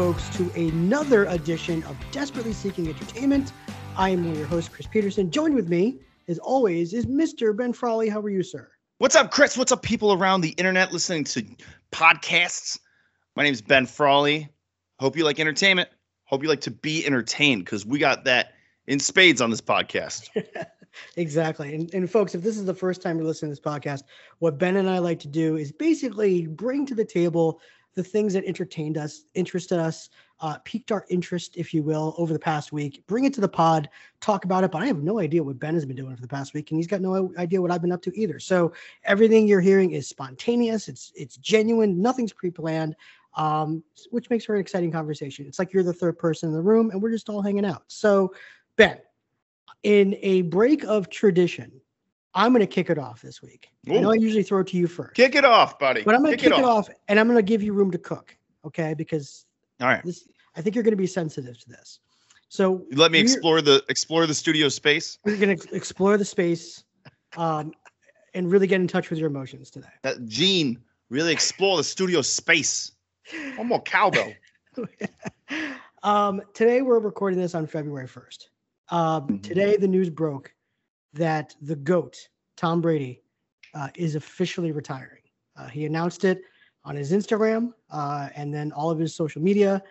folks, to another edition of Desperately Seeking Entertainment. I am your host, Chris Peterson. Joined with me, as always, is Mr. Ben Frawley. How are you, sir? What's up, Chris? What's up, people around the internet listening to podcasts? My name is Ben Frawley. Hope you like entertainment. Hope you like to be entertained because we got that in spades on this podcast. exactly. And, and folks, if this is the first time you're listening to this podcast, what Ben and I like to do is basically bring to the table the things that entertained us, interested us, uh, piqued our interest, if you will, over the past week. Bring it to the pod, talk about it. But I have no idea what Ben has been doing for the past week, and he's got no idea what I've been up to either. So everything you're hearing is spontaneous. It's it's genuine. Nothing's pre-planned, um, which makes for an exciting conversation. It's like you're the third person in the room, and we're just all hanging out. So Ben, in a break of tradition, I'm going to kick it off this week. Ooh. I know I usually throw it to you first. Kick it off, buddy. But I'm going to kick, kick, it, off. off. and I'm going to give you room to cook. Okay, because all right, this I think you're going to be sensitive to this. So let me explore the explore the studio space. We're going to explore the space, um, and really get in touch with your emotions today. That Gene really explore the studio space. One more cowbell. um, today we're recording this on February 1st. Um, mm-hmm. Today the news broke that the GOAT, Tom Brady, uh, is officially retiring. Uh, he announced it on his Instagram uh, and then all of his social media,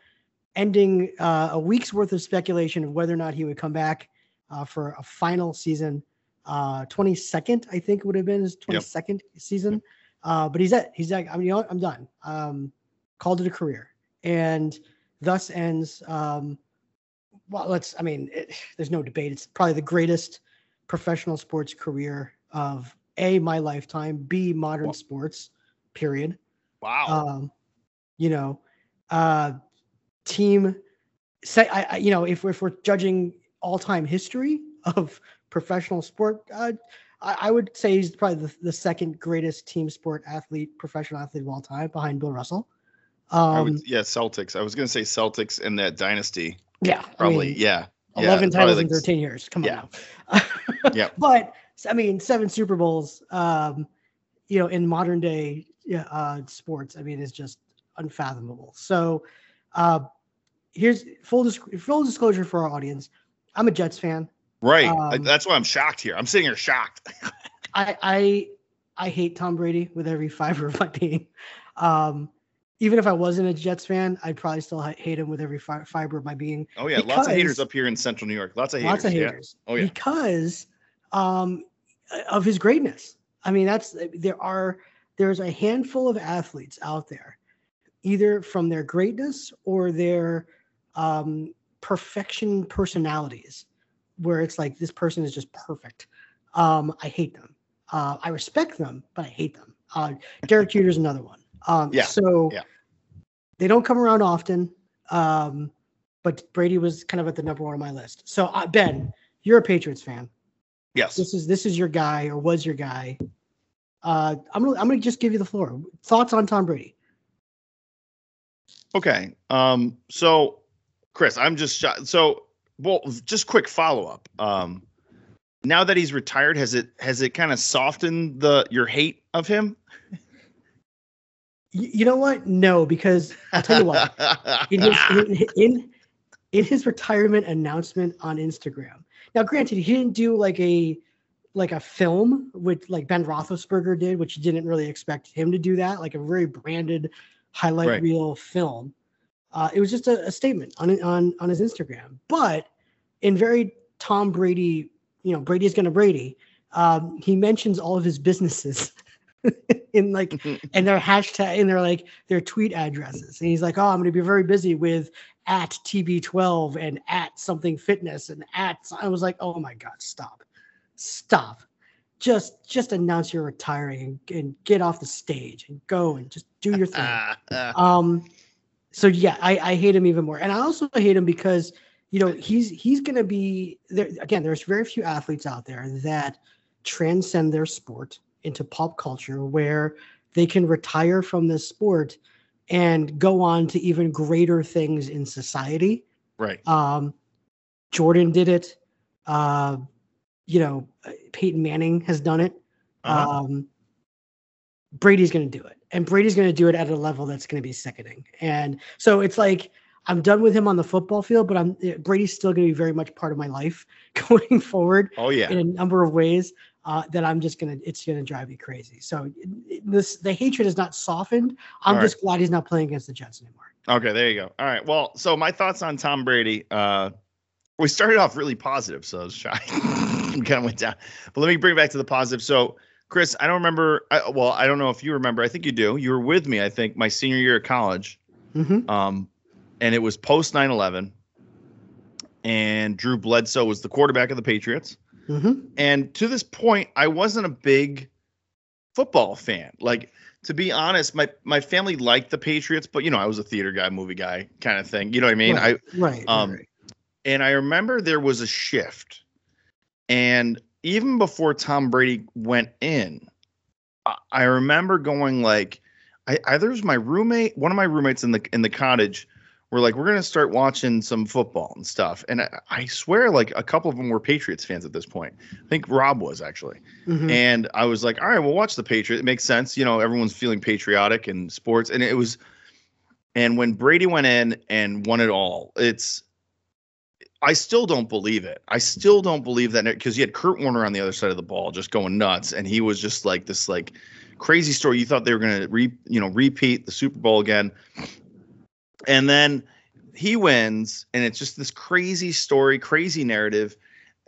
ending uh, a week's worth of speculation of whether or not he would come back uh, for a final season. 22nd, uh, I think, would have been his 22nd yep. season. but he's at, he's like, I mean, you know I'm done. Um, called it a career. And thus ends, um, well, let's, I mean, it, there's no debate. It's probably the greatest professional sports career of a my lifetime, b modern wow. sports, period. Wow. Um, you know, uh, team. Say, I, I, you know, if if we're judging all time history of professional sport, uh, I, I, would say he's probably the, the second greatest team sport athlete, professional athlete of all time, behind Bill Russell. Um, would, yeah, Celtics. I was going to say Celtics in that dynasty. Yeah, probably. I mean, yeah, 11 yeah, titles like, in 13 years. Come yeah. on. yeah. But I mean, seven Super Bowls, um, you know, in modern day uh, sports, I mean, is just unfathomable. So, uh, here's full disc- full disclosure for our audience. I'm a Jets fan. Right. Um, That's why I'm shocked here. I'm sitting here shocked. I I I hate Tom Brady with every fiber of my being. Um, even if I wasn't a Jets fan, I'd probably still hate him with every fi- fiber of my being. Oh yeah, because, lots of haters up here in Central New York. Lots of haters. Lots of haters. Yeah. Oh yeah. Because um, of his greatness. I mean, that's there are there's a handful of athletes out there, either from their greatness or their um, perfection personalities, where it's like this person is just perfect. Um, I hate them. Uh, I respect them, but I hate them. Uh, Derek is another one. Um, yeah. So yeah. they don't come around often. Um, but Brady was kind of at the number one on my list. So uh, Ben, you're a Patriots fan. Yes. This is this is your guy or was your guy. Uh, I'm gonna I'm gonna just give you the floor. Thoughts on Tom Brady? Okay. Um. So, Chris, I'm just. So, well, just quick follow up. Um, now that he's retired, has it has it kind of softened the your hate of him? You know what? No, because I'll tell you what. in, his, in, in, in his retirement announcement on Instagram. Now, granted, he didn't do like a like a film which like Ben Roethlisberger did, which you didn't really expect him to do that, like a very branded highlight right. reel film. Uh, it was just a, a statement on on on his Instagram, but in very Tom Brady, you know, Brady's gonna Brady. Um, he mentions all of his businesses in like mm-hmm. and their hashtag and their like their tweet addresses. And he's like, Oh, I'm gonna be very busy with at TB12 and at something fitness and at I was like, oh my god, stop. Stop. Just just announce you're retiring and, and get off the stage and go and just do your thing. Uh, uh. um so yeah, I, I hate him even more. And I also hate him because you know he's he's gonna be there again, there's very few athletes out there that transcend their sport into pop culture where they can retire from this sport and go on to even greater things in society. Right. Um, Jordan did it. Uh, you know, Peyton Manning has done it. Uh-huh. Um, Brady's going to do it, and Brady's going to do it at a level that's going to be sickening. And so it's like I'm done with him on the football field, but I'm Brady's still going to be very much part of my life going forward Oh yeah. in a number of ways. Uh, that I'm just gonna, it's gonna drive me crazy. So this, the hatred is not softened. I'm All just glad he's not playing against the Jets anymore. Okay, there you go. All right. Well, so my thoughts on Tom Brady. Uh, we started off really positive, so I was shy. kind of went down. But let me bring it back to the positive. So, Chris, I don't remember. I, well, I don't know if you remember. I think you do. You were with me, I think, my senior year of college. hmm Um, and it was post 9 11. And Drew Bledsoe was the quarterback of the Patriots. Hmm And to this point, I wasn't a big football fan. Like to be honest, my my family liked the Patriots, but you know, I was a theater guy, movie guy kind of thing. You know what I mean? I right, right, um, right. and I remember there was a shift. And even before Tom Brady went in, I, I remember going like I either it was my roommate, one of my roommates in the in the cottage were like, we're gonna start watching some football and stuff. And I, I swear, like a couple of them were Patriots fans at this point. I think Rob was actually. Mhm. And I was like, all right, we'll watch the Patriots. It makes sense. You know, everyone's feeling patriotic in sports. And it was, and when Brady went in and won it all, it's, I still don't believe it. I still don't believe that because you had Kurt Warner on the other side of the ball just going nuts. And he was just like this, like, crazy story. You thought they were going to re, you know, repeat the Super Bowl again. And then he wins, and it's just this crazy story, crazy narrative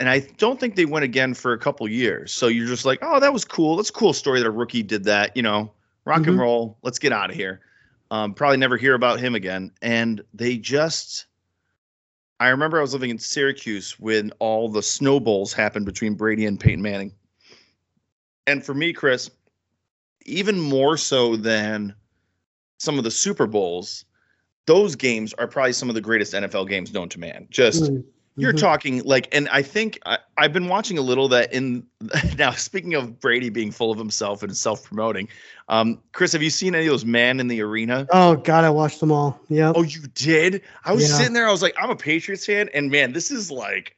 and I don't think they went again for a couple years. So you're just like, oh, that was cool. That's a cool story that a rookie did that. You know, rock and Mhm. roll. Let's get out of here. Um, probably never hear about him again. And they just, I remember I was living in Syracuse when all the snowballs happened between Brady and Peyton Manning. And for me, Chris, even more so than some of the Super Bowls, those games are probably some of the greatest NFL games known to man. Just Mhm. you're Mhm. talking like, and I think I, I've been watching a little that in now. Speaking of Brady being full of himself and self promoting, um, Chris, have you seen any of those Man in the Arena? Oh God, I watched them all. Yeah. Oh, you did? I was Yeah. sitting there. I was like, I'm a Patriots fan, and man, this is like,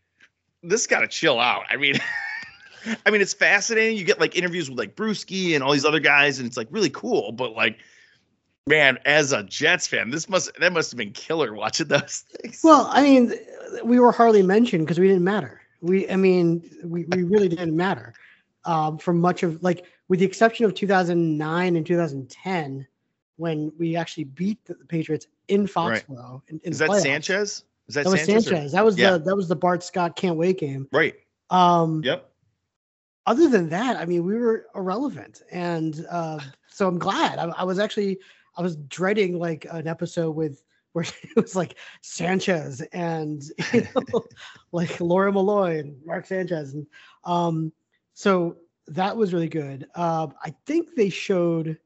this got to chill out. I mean, I mean, it's fascinating. You get like interviews with like Bruschi and all these other guys, and it's like really cool. But like, man, as a Jets fan, this must that must have been killer watching those things. Well, I mean, we were hardly mentioned because we didn't matter. We, I mean, we, we really didn't matter um, for much of like, with the exception of 2009 and 2010, when we actually beat the Patriots in Foxborough. In, in is that playoffs. Sanchez? Is that, That was Sanchez? or- Sanchez. That was Yeah. the that was the Bart Scott can't wait game. right. Um, Yep. other than that, I mean, we were irrelevant, and uh, so I'm glad. I, I was actually, I was dreading like an episode with where it was like Sanchez and you know, like Laura Malloy and Mark Sanchez, and um, so that was really good. Uh, I think they showed,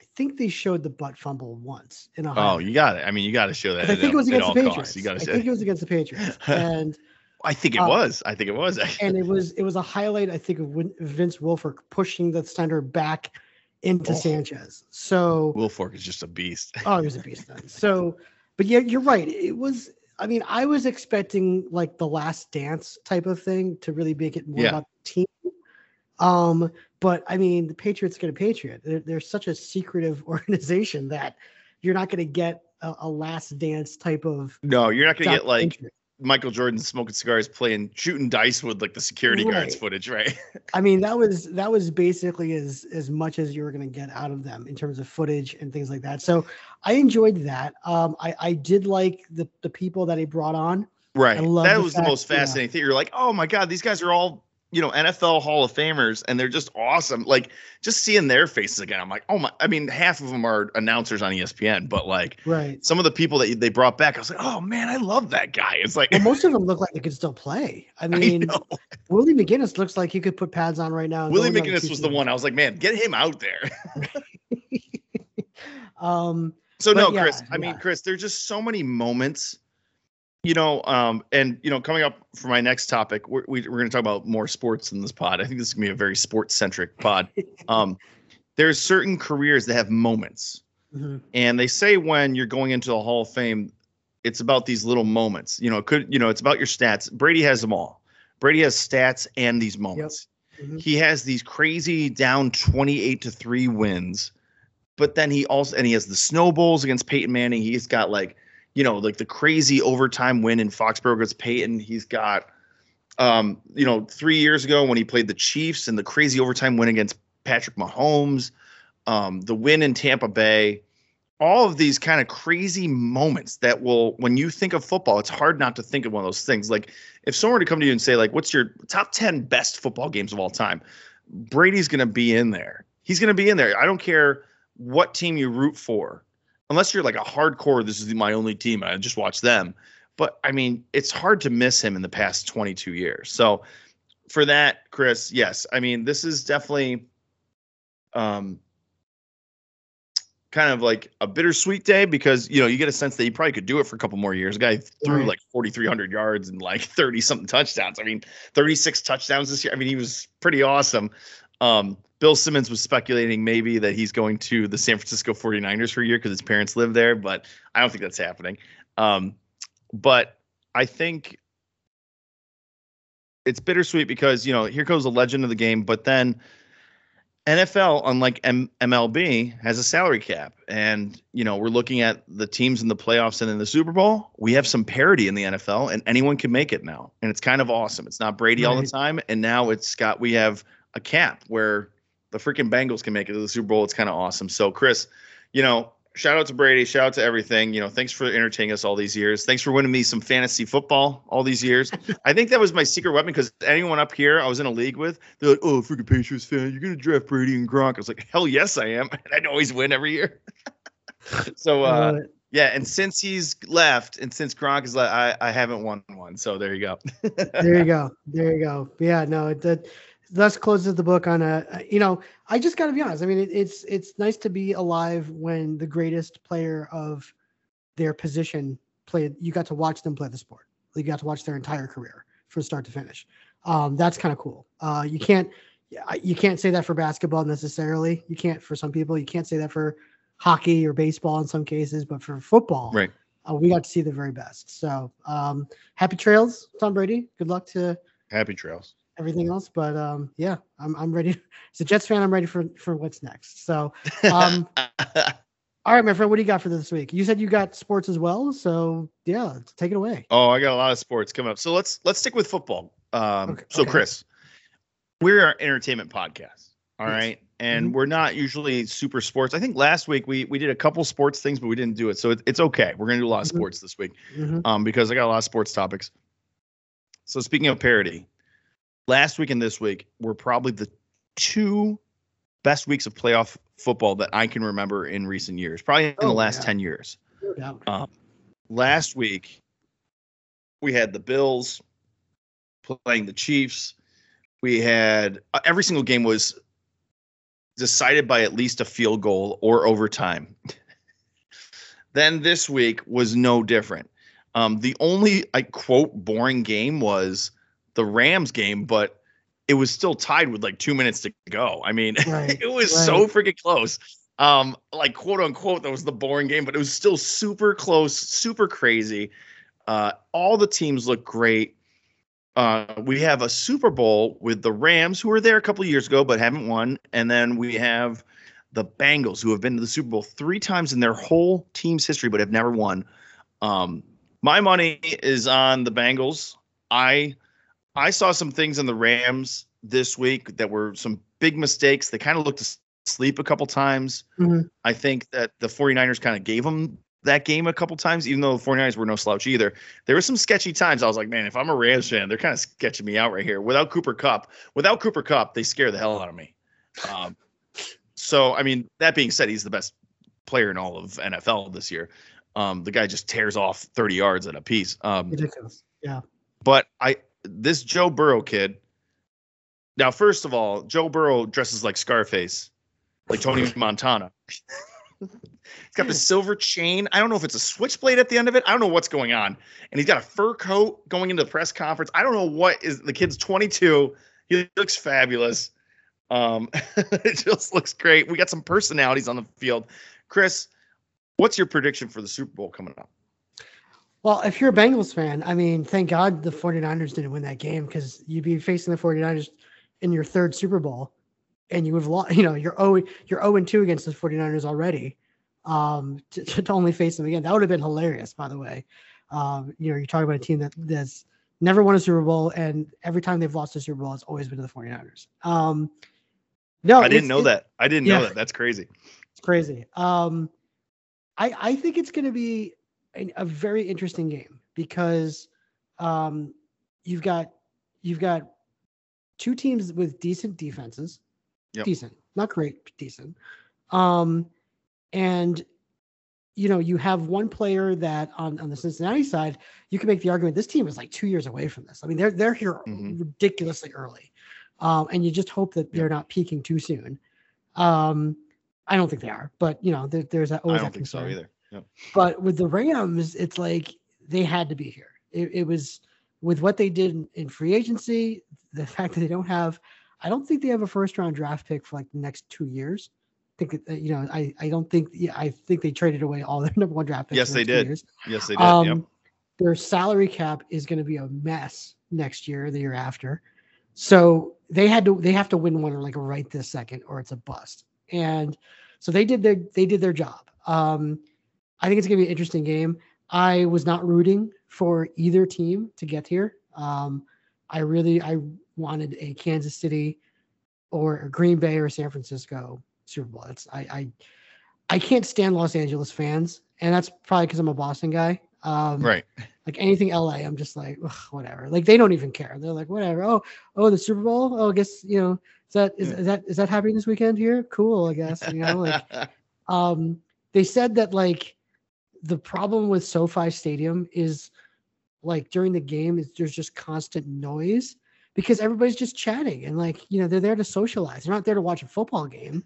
I think they showed the butt fumble once in a. Oh, you got it. I mean, you got to show that. I think it was against the costs. Patriots. You got to. I think say. it was against the Patriots, and I think it uh, was. I think it was. and it was it was a highlight I think of Vince Wilfork pushing the center back into Oh. Sanchez. So Wilfork is just a beast. oh, he was a beast then. So, but yeah, you're right. It was. I mean, I was expecting like the Last Dance type of thing to really make it more Yeah. about the team. Um, but I mean, the Patriots get a Patriot. They're, they're such a secretive organization that you're not going to get a, a Last Dance type of. No, you're not gonna get like documentary. Michael Jordan smoking cigars, playing shooting dice with like the security guards footage, right? I mean, that was that was basically as as much as you were going to get out of them in terms of footage and things like that. So I enjoyed that. Um, I I did like the the people that he brought on. Right. love That the was the most yeah. fascinating thing. You're like, oh my god, these guys are all you know NFL Hall of Famers, and they're just awesome. Like just seeing their faces again, I'm like, oh my. I mean, half of them are announcers on ESPN, but like Right. some of the people that they brought back, I was like, oh man, I love that guy. It's like. Well, most of them look like they could still play. I I mean, know. Willie McGinest looks like he could put pads on right now. Willie McGinest was the one. I was like, man, get him out there. Um, So no, yeah, Chris. I mean. Chris, there's just so many moments, you know. Um, and you know, coming up for my next topic, we're we, we're going to talk about more sports in this pod. I think this is going to be a very sports centric pod. Um, there's certain careers that have moments, mhm. and they say when you're going into the Hall of Fame, it's about these little moments. You know, it could you know, it's about your stats. Brady has them all. Brady has stats and these moments. Mhm. He has these crazy down 28 to 3 wins. But then he also and he has the snowballs against Peyton Manning. He's got like, you know, like the crazy overtime win in Foxborough against Peyton. He's got, um, you know, three years ago when he played the Chiefs and the crazy overtime win against Patrick Mahomes, um, the win in Tampa Bay. All of these kind of crazy moments that will, when you think of football, it's hard not to think of one of those things. Like if someone were to come to you and say, like, what's your top 10 best football games of all time? Brady's going to be in there. He's going to be in there. I don't care what team you root for, unless you're like a hardcore, this is my only team. I just watch them. But I mean, it's hard to miss him in the past 22 years. So for that, Chris, yes. I mean, this is definitely um kind of like a bittersweet day because you know you get a sense that he probably could do it for a couple more years. A guy threw Right. like 4,300 yards and like 30 something touchdowns. I mean, 36 touchdowns this year. I mean, he was pretty awesome. Um, Bill Simmons was speculating maybe that he's going to the San Francisco 49ers for a year because his parents live there, but I don't think that's happening. Um, but I think it's bittersweet because you know here goes a legend of the game, but then NFL, unlike M- MLB, has a salary cap, and you know we're looking at the teams in the playoffs and in the Super Bowl. We have some parity in the NFL, and anyone can make it now, and it's kind of awesome. It's not Brady all the time, and now it's got we have a cap where the freaking Bengals can make it to the Super Bowl. It's kind of awesome. So, Chris, you know, shout out to Brady, shout out to everything. You know, thanks for entertaining us all these years. Thanks for winning me some fantasy football all these years. I think that was my secret weapon because anyone up here I was in a league with, they're like, "Oh, freaking Patriots fan, you're gonna draft Brady and Gronk." I was like, "Hell yes, I am," and I'd always win every year. so, uh, yeah, and since he's left, and since Gronk is left, I, I haven't won one. So there you go. there you go. There you go. Yeah, no, it that thus closes the book on a you know, I just gotta be honest. I mean, it, it's it's nice to be alive when the greatest player of their position played you got to watch them play the sport. You got to watch their entire career from start to finish. Um, that's kind of cool. Uh, you can't yeah, you can't say that for basketball necessarily. You can't for some people. You can't say that for hockey or baseball in some cases, but for football, Right. uh, we got to see the very best. So um, happy trails, Tom Brady. Good luck to Happy trails. Everything else. But um, yeah, I'm I'm ready. As a Jets fan, I'm ready for for what's next. So um, all right, my friend, what do you got for this week? You said you got sports as well, so yeah, take it away. Oh, I got a lot of sports coming up. So let's let's stick with football. Um, Okay, so okay. Chris, we're an entertainment podcast, all Yes. right, and Mhm. we're not usually super sports. I think last week we we did a couple sports things, but we didn't do it, so it, it's okay. We're gonna do a lot of Mhm. sports this week, Mhm. um, because I got a lot of sports topics. So speaking of parody, last week and this week were probably the two best weeks of playoff football that I can remember in recent years, probably in Oh, the last yeah. ten years No um, last week we had the Bills playing the Chiefs. We had uh, every single game was decided by at least a field goal or overtime. then this week was no different. Um, the only I quote boring game was the Rams game, but it was still tied with like two minutes to go. I mean, Right, it was so freaking close. Um, like quote unquote, that was the boring game, but it was still super close, super crazy. Uh, all the teams look great. Uh, we have a Super Bowl with the Rams, who were there a couple of years ago but haven't won, and then we have the Bengals, who have been to the Super Bowl three times in their whole team's history but have never won. Um, my money is on the Bengals. I I saw some things in the Rams this week that were some big mistakes. They kind of looked asleep a couple times. Mhm. I think that the 49ers kind of gave them that game a couple times, even though the 49ers were no slouch either. There were some sketchy times. I was like, man, if I'm a Rams fan, they're kind of sketching me out right here. Without Cooper Kupp, without Cooper Kupp, they scare the hell out of me. Um, so, I mean, that being said, he's the best player in all of NFL this year. Um, the guy just tears off 30 yards at a piece. Um, Ridiculous. Yeah. but I this Joe Burrow kid. Now, first of all, Joe Burrow dresses like Scarface, like Tony Montana. he's got the silver chain. I don't know if it's a switchblade at the end of it. I don't know what's going on. And he's got a fur coat going into the press conference. I don't know what is the kid's 22. He looks fabulous. Um, it just looks great. We got some personalities on the field. Chris, what's your prediction for the Super Bowl coming up? Well, if you're a Bengals fan, I mean, thank God the 49ers didn't win that game because you'd be facing the 49ers in your third Super Bowl and you would have lost, you know, you're 0, you're 0 and 2 against the 49ers already. um, to, to only face them again. That would have been hilarious, by the way. Um, you know, you're talking about a team that that's never won a Super Bowl, and every time they've lost a Super Bowl, it's always been to the 49ers. Um, no, I didn't know it- that. I didn't yeah. know that. That's crazy. It's crazy. Um, I I think it's going to be a, very interesting game because um, you've got you've got two teams with decent defenses, Yep. decent, not great, but decent. Um, and you know you have one player that on on the Cincinnati side, you can make the argument this team is like two years away from this. I mean, they're they're here Mhm. ridiculously early, um, and you just hope that they're not peaking too soon. Um, I don't think they are, but you know, there, there's that I always don't that think so either. Yep. But with the Rams, it's like they had to be here. It, it was with what they did in, in free agency, the fact that they don't have, I don't think they have a first round draft pick for like the next two years. I think you know, I, I don't think, yeah, I think they traded away all their number one draft picks. Yes, the they did. Yes, they did. Um, yep. Their salary cap is going to be a mess next year, the year after. So they had to they have to win one like right this second, or it's a bust. And so they did their they did their job. Um, I think it's going to be an interesting game. I was not rooting for either team to get here. Um, I really I wanted a Kansas City or a Green Bay or San Francisco Super Bowl. It's I I I can't stand Los Angeles fans, and that's probably because I'm a Boston guy. Um, Right. like anything LA, I'm just like "Ugh, whatever. Like they don't even care. They're like whatever. Oh, oh, the Super Bowl. Oh, I guess you know is that is, is that is that happening this weekend here? Cool, I guess. You know, like um, they said that like the problem with SoFi Stadium is like during the game is there's just constant noise because everybody's just chatting and like you know they're there to socialize. They're not there to watch a football game.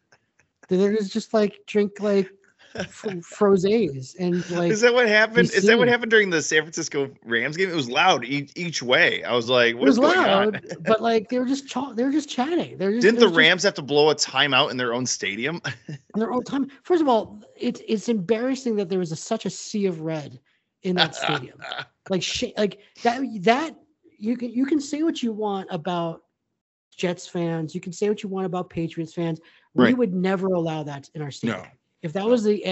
They're there to just like drink like f- frosés and like is that what happened? Is that what happened during the San Francisco Rams game? It was loud each, each way. I was like, it what's was going loud, on? but like they were just ch- they were just chatting. They're just, Didn't the just Rams have to blow a timeout in their own stadium? on their own time? First of all, it's it's embarrassing that there was a, such a sea of red in that stadium. like sh- like that that you can you can say what you want about Jets fans, you can say what you want about Patriots fans. We would never allow that in our stadium. No. If that was the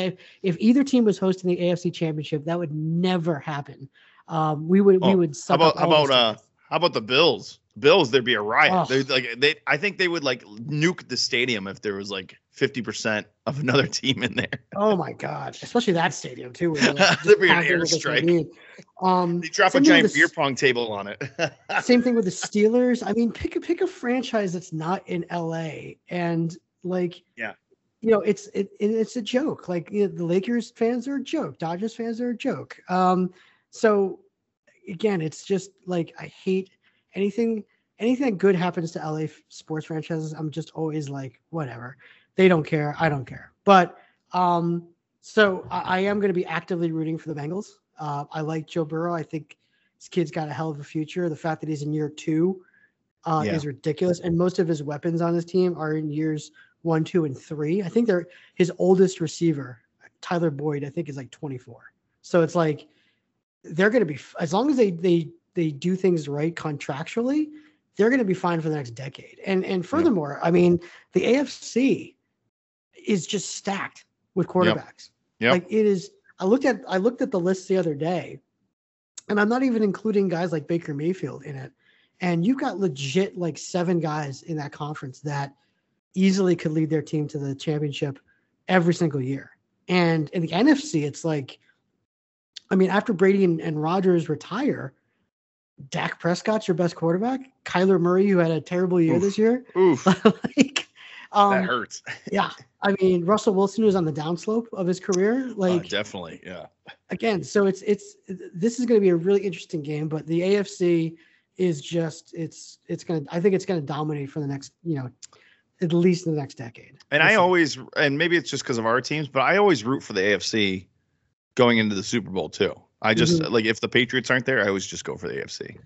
if, either team was hosting the AFC Championship, that would never happen. Um, we would we Oh, would how suck up about how about uh how about the Bills? Bills, there'd be a riot. Oh. They like they I think they would like nuke the stadium if there was like 50% of another team in there. Oh my god, especially that stadium too. where like, There'd be an pounding against the airstrike. Um, They drop a same thing with giant beer pong table on it. Same thing with the Steelers. I mean, pick a pick a franchise that's not in LA, and like, Yeah. You know, it's it, it it's a joke. Like you know, the Lakers fans are a joke, Dodgers fans are a joke. Um, so again, it's just like I hate anything anything that good happens to LA sports franchises. I'm just always like, whatever. They don't care. I don't care. But um, so I, I am going to be actively rooting for the Bengals. Uh, I like Joe Burrow. I think this kid's got a hell of a future. The fact that he's in year two uh, Yeah. is ridiculous, and most of his weapons on his team are in years one, two, and three. I think they're his oldest receiver, Tyler Boyd. I think is like 24. So it's like they're going to be as long as they they they do things right contractually, they're going to be fine for the next decade. And and furthermore, I mean, the AFC is just stacked with quarterbacks. Yep. Like it is. I looked at I looked at the list the other day, and I'm not even including guys like Baker Mayfield in it. And you've got legit like seven guys in that conference that easily could lead their team to the championship every single year. And in the NFC, it's like, I mean, after Brady and, and Rodgers retire, Dak Prescott's your best quarterback. Kyler Murray, who had a terrible year Oof. this year, Oof, like, um, that hurts. yeah. I mean, Russell Wilson was on the downslope of his career. Uh, Like definitely, yeah. again, so it's it's this is going to be a really interesting game, but the AFC is just it's it's going to I think it's going to dominate for the next you know at least the next decade. And I always, and maybe it's just because of our teams, but I always root for the AFC going into the Super Bowl too. I just Mhm. like if the Patriots aren't there, I always just go for the AFC.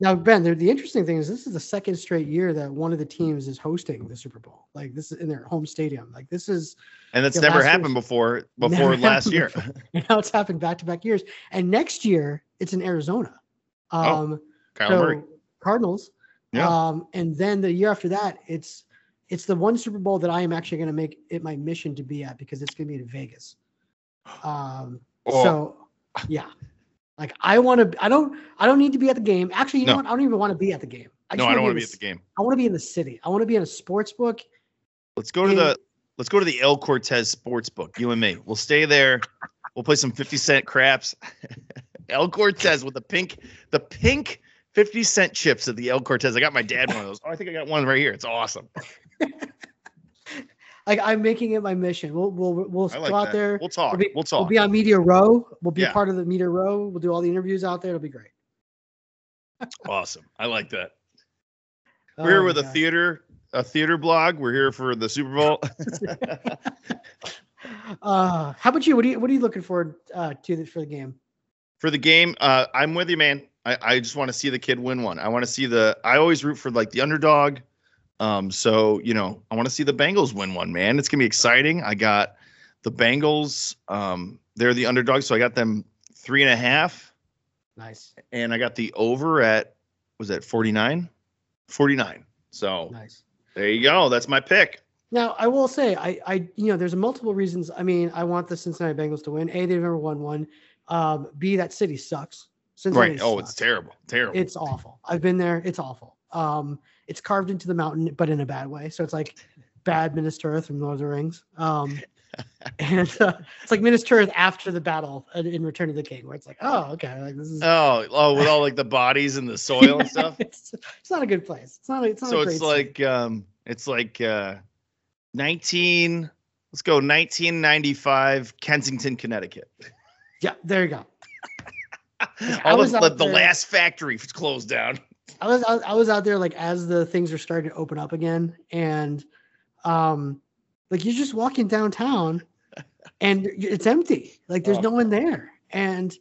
now Ben. The, the interesting thing is this is the second straight year that one of the teams is hosting the Super Bowl. Like this is in their home stadium. Like this is And that's never happened before before last year. before. now it's happened back to back years. And next year it's in Arizona. Oh, Um, Kyle so Murray. Cardinals. Yeah. Um, and then the year after that, it's it's the one Super Bowl that I am actually going to make it my mission to be at because it's going to be in Vegas. Um, Oh. so yeah, like I want to. I don't. I don't need to be at the game. Actually, you No. know what? I don't even want to be at the game. no, just I don't want to be at the game. I want to be in the city. I want to be in a sports book. Let's go to And- the let's go to the El Cortez sports book. You and me. We'll stay there. We'll play some 50 cent craps. El Cortez with the pink, the pink 50 cent chips at the El Cortez. I got my dad one of those. Oh, I think I got one right here. It's awesome. Like I'm making it my mission. We'll we'll we'll I go like out that. there. We'll talk. We'll be, We'll We'll be on Media Row. We'll be Yeah. part of the Media Row. We'll do all the interviews out there. It'll be great. awesome. I like that. We're here Oh, with a theater, a theater blog. We're here for the Super Bowl. Uh, how about you? What are you What are you looking forward uh, to the, for the game? for the game, uh, I'm with you, man. I, I just want to see the kid win one. I want to see the. I always root for like the underdog. Um, so you know, I want to see the Bengals win one, man. It's gonna be exciting. I got the Bengals. Um, they're the underdog, so I got them three and a half, Nice, and I got the over at was that 49? 49. So nice. there you go. That's my pick. Now I will say, I, I, you know, there's multiple reasons. I mean, I want the Cincinnati Bengals to win. A, they've never won one. Um, B, that city sucks. Cincinnati Right. Oh, it's terrible. Terrible. It's awful. I've been there. It's awful. Um, it's carved into the mountain, but in a bad way. So it's like bad Minas Tirith from Lord of the Rings. Um, and uh, it's like Minas Tirith after the battle in Return of the King, where it's like, oh, okay, like this is. oh, oh, with all like the bodies and the soil and stuff. it's, it's not a good place. It's not. A, it's not. so it's city. like um it's like uh 19 let's go 1995 kensington connecticut yeah, there you go. I all was the, the, the last factory was closed down I was I, I was out there like as the things are starting to open up again, and um, like you're just walking downtown, and it's empty. Like there's Oh. no one there, and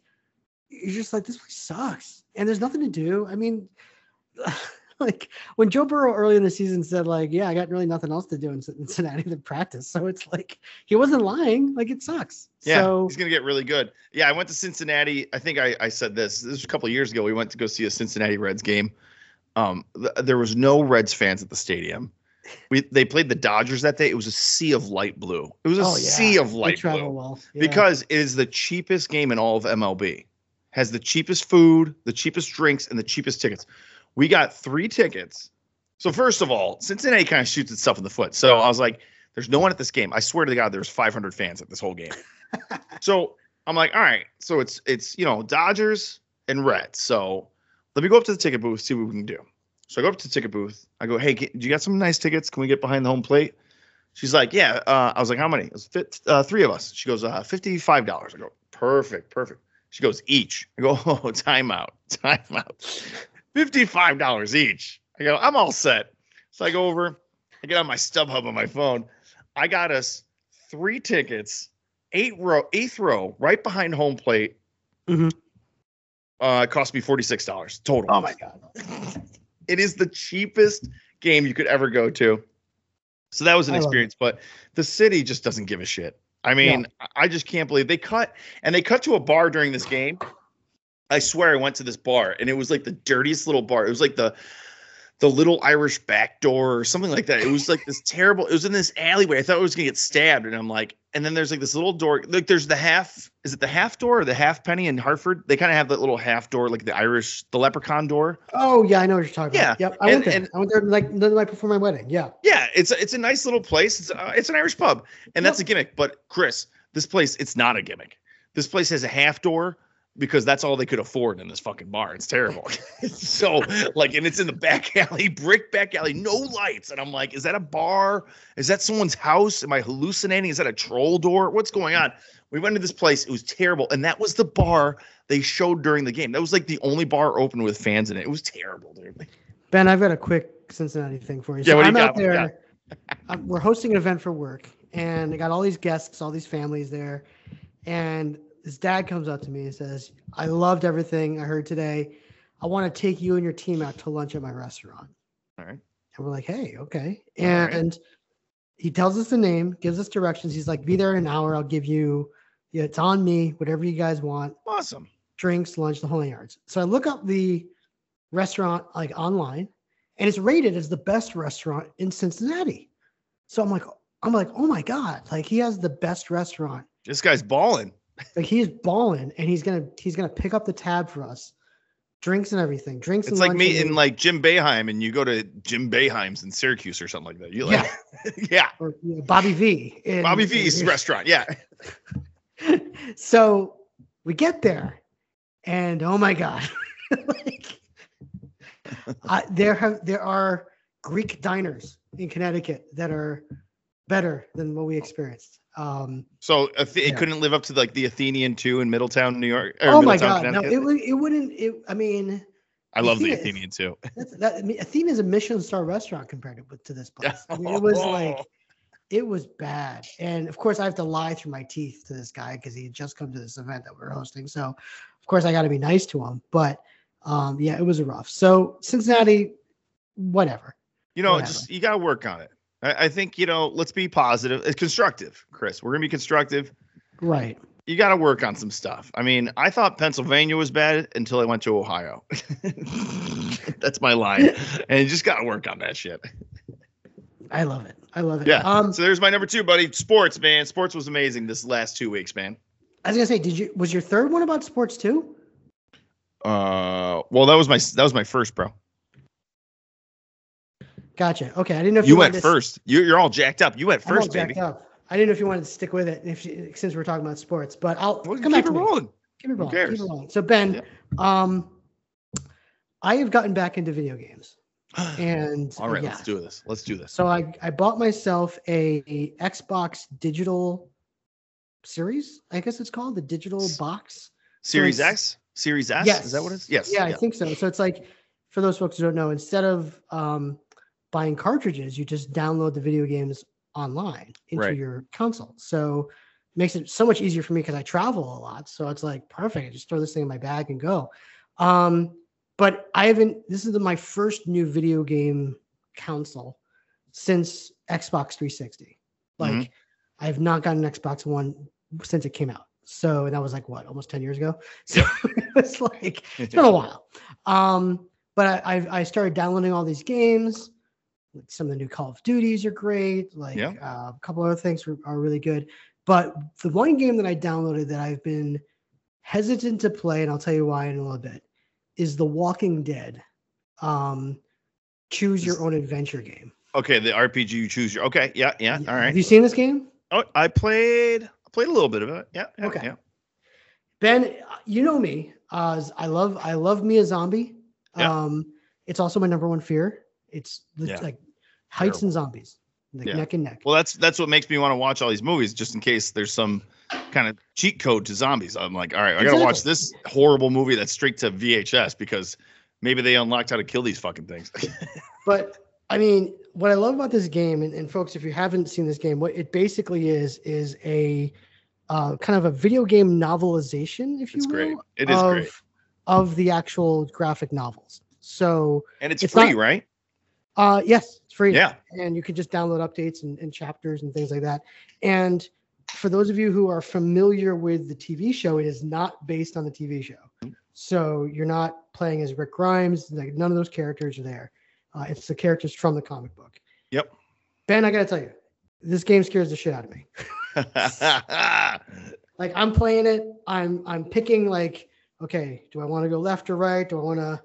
you're just like this place sucks, and there's nothing to do. I mean, like when Joe Burrow early in the season said like, "Yeah, I got really nothing else to do in Cincinnati than practice," so it's like he wasn't lying. Like it sucks. yeah So he's gonna get really good. Yeah i went to cincinnati. I think i, I said this. This was a couple of years ago. We went to go see a cincinnati reds game. Um th- there was no reds fans at the stadium. We they played the dodgers that day. It was a sea of light blue. It was a oh yeah, sea of they light blue. travel well. Yeah. because it is the cheapest game in all of MLB. Has the cheapest food, the cheapest drinks, and the cheapest tickets. We got three tickets. So first of all, Cincinnati kind of shoots itself in the foot. So I was like, "There's no one at this game." I swear to God, there's 500 fans at this whole game. so I'm like, "All right." So it's it's you know Dodgers and Reds. So let me go up to the ticket booth, see what we can do. So I go up to the ticket booth. I go, "Hey, can, do you got some nice tickets? Can we get behind the home plate?" She's like, "Yeah." Uh, I was like, "How many?" It was fit, uh, three of us. She goes, uh, "55 dollars." I go, "Perfect, perfect." She goes, "Each." I go, "Oh, timeout, timeout." Fifty-five dollars each. I go, "I'm all set." So I go over. I get on my StubHub on my phone. I got us three tickets, eight row, eighth row, right behind home plate. Mhm. Uh, it cost me forty-six dollars total. oh my god. It is the cheapest game you could ever go to. So that was an I experience, but the city just doesn't give a shit. I mean, I just can't believe they cut and they cut to a bar during this game. I swear I went to this bar and it was like the dirtiest little bar. It was like the the little Irish back door or something like that. It was like this terrible. It was in this alleyway. I thought I was gonna get stabbed, and I'm like, and then there's like this little door. Like there's the half. Is it the half door or the half penny in Hartford? They kind of have that little half door, like the Irish, the leprechaun door. Oh yeah, I know what you're talking Yeah, about. Yep, I and- went there. and- I went there like the night before my wedding. Yeah. Yeah, it's a, it's a nice little place. It's uh, it's an Irish pub, and that's a gimmick. But Chris, this place it's not a gimmick. This place has a half door because that's all they could afford in this fucking bar. It's terrible. so like, and it's in the back alley, brick back alley, no lights, and I'm like, is that a bar? Is that someone's house? Am I hallucinating? Is that a troll door? What's going on? We went to this place. It was terrible, and that was the bar they showed during the game. That was like the only bar open with fans in it. It was terrible, dude. Ben, I've got a quick Cincinnati thing for you. Yeah, what I'm you out got? What do you there. um, we're hosting an event for work, and I got all these guests, all these families there, and his dad comes up to me and says, "I loved everything I heard today. I want to take you and your team out to lunch at my restaurant." All right. And we're like, "Hey, okay." All right. And he tells us the name, gives us directions. He's like, "Be there in an hour. I'll give you. Yeah, it's on me. Whatever you guys want." Awesome. drinks, lunch, the whole nine yards. So I look up the restaurant like online, and it's rated as the best restaurant in Cincinnati. So I'm like, I'm like, oh my god, like he has the best restaurant This guy's balling. Like he's balling, and he's gonna he's gonna pick up the tab for us, drinks and everything. Drinks. It's and like meeting and- like Jim Boeheim and you go to Jim Boeheim's in Syracuse or something like that. You like, yeah, or, you know, Bobby V. in- Bobby in- V's restaurant. Yeah. so we get there, and oh my god, like, I, there have there are Greek diners in Connecticut that are better than what we experienced. Um, So it Yeah. couldn't live up to like the Athenian too in Middletown, New York. or oh my Middletown, god, no, it would it wouldn't. It, I mean, I love the Athenian too. that's, that I mean, Athena is a Michelin star restaurant compared to, to this place. I mean, it was like it was bad. And of course, I have to lie through my teeth to this guy because he had just come to this event that we're hosting. So, of course, I got to be nice to him. But um, yeah, it was rough. So, Cincinnati, whatever. you know, whatever. just you got to work on it. I, I think you know. Let's be positive. It's constructive, Chris. We're gonna be constructive. Right. You got to work on some stuff. I mean, I thought Pennsylvania was bad until I went to Ohio. That's my line, and you just got to work on that shit. I love it. I love it. Yeah. Um, so there's my number two, buddy. Sports, man. Sports was amazing this last two weeks, man. I was gonna say, did you was your third one about sports too? Uh, well, that was my that was my first, bro. Gotcha. Okay, I didn't know if You wanted went first. You, you're all jacked up. You went I'm all first, baby. jacked up. I didn't know if you wanted to stick with it if you, since we're talking about sports, but I'll Well, come keep back it rolling. Keep it rolling. Keep it rolling. So Ben, Yeah. um, I have gotten back into video games, and all right, yeah. let's do this. Let's do this. So I I bought myself a, a Xbox digital series. I guess it's called the digital box. Series it's- X, Series S. Is that what it is? Yes. Yeah, I think so. So it's like for those folks who don't know, instead of um, buying cartridges, you just download the video games online into Right. your console. So it makes it so much easier for me because I travel a lot. So it's like perfect. I just throw this thing in my bag and go. Um, but I haven't. This is the, my first new video game console since Xbox 360. Like Mhm. I have not gotten an Xbox One since it came out. So that was like what, almost 10 years ago. So it was like it's been a while. Um, but I, I I started downloading all these games. Like, Some of the new Call of Duties are great. Like Yeah. uh, a couple other things are, are really good. But the one game that I downloaded that I've been hesitant to play, and I'll tell you why in a little bit, is The Walking Dead. Um, choose your own adventure game. Okay, the RPG you choose your. Okay, yeah, yeah. all right. Have you seen this game? Oh, I played. I played a little bit of it. Yeah. yeah, Okay. Yeah. Ben, you know me. Uh, I love I love me a zombie. Yeah. Um, it's also my number one fear. It's the, Yeah. like heights and zombies, like Yeah. neck and neck. Well, that's that's what makes me want to watch all these movies, just in case there's some kind of cheat code to zombies. I'm like, all right, I gotta watch this horrible movie that's straight to VHS because maybe they unlocked how to kill these fucking things. But I mean, what I love about this game, and, and folks, if you haven't seen this game, what it basically is is a uh, kind of a video game novelization, if you it's will, great. It is of, great, of the actual graphic novels. So, and it's, it's free, not- right? Uh, yes, it's free. Yeah. and you can just download updates and, and chapters and things like that. And for those of you who are familiar with the TV show, it is not based on the TV show. So you're not playing as Rick Grimes. Like none of those characters are there. Uh, it's the characters from the comic book. Yep. Ben, I gotta tell you, this game scares the shit out of me. Like I'm playing it, I'm I'm picking like, okay, do I want to go left or right? Do I want to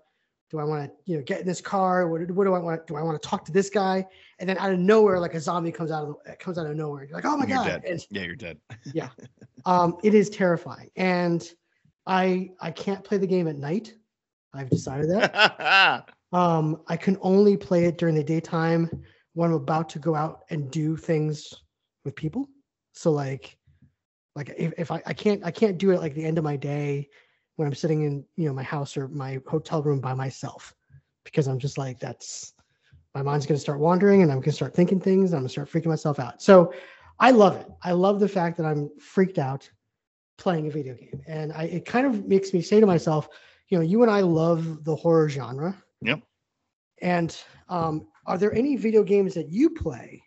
do I want to you know get in this car? What, what do I want? Do I want to talk to this guy? And then out of nowhere, like a zombie comes out of the, comes out of nowhere. You're like, oh my You're god! And, yeah, you're dead. Yeah, um, it is terrifying, and I I can't play the game at night. I've decided that. Um, I can only play it during the daytime when I'm about to go out and do things with people. So like, like if, if I, I can't I can't do it like the end of my day when I'm sitting in you know my house or my hotel room by myself because I'm just like that's my mind's gonna start wandering and I'm gonna start thinking things and I'm gonna start freaking myself out. So I love it. I love the fact that I'm freaked out playing a video game, and I it kind of makes me say to myself, you know, you and I love the horror genre. Yep. And um, are there any video games that you play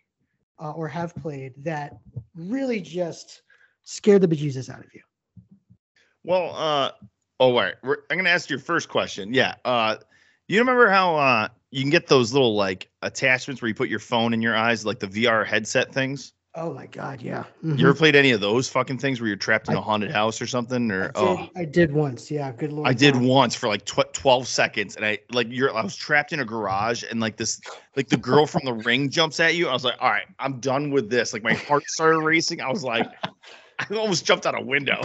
uh, or have played that really just scare the bejesus out of you? Well, uh, oh, wait. I'm gonna ask your first question. Yeah. Uh, you remember how uh you can get those little like attachments where you put your phone in your eyes, like the VR headset things? Oh my god, yeah. You Mhm. ever played any of those fucking things where you're trapped in a haunted house or something? I Or did, oh, I did once, yeah. Good lord. I did once for like tw- 12 seconds, and I like you're I was trapped in a garage, and like this, like the girl from the ring jumps at you. I was like, all right, I'm done with this. Like my heart started racing. I was like, I almost jumped out a window.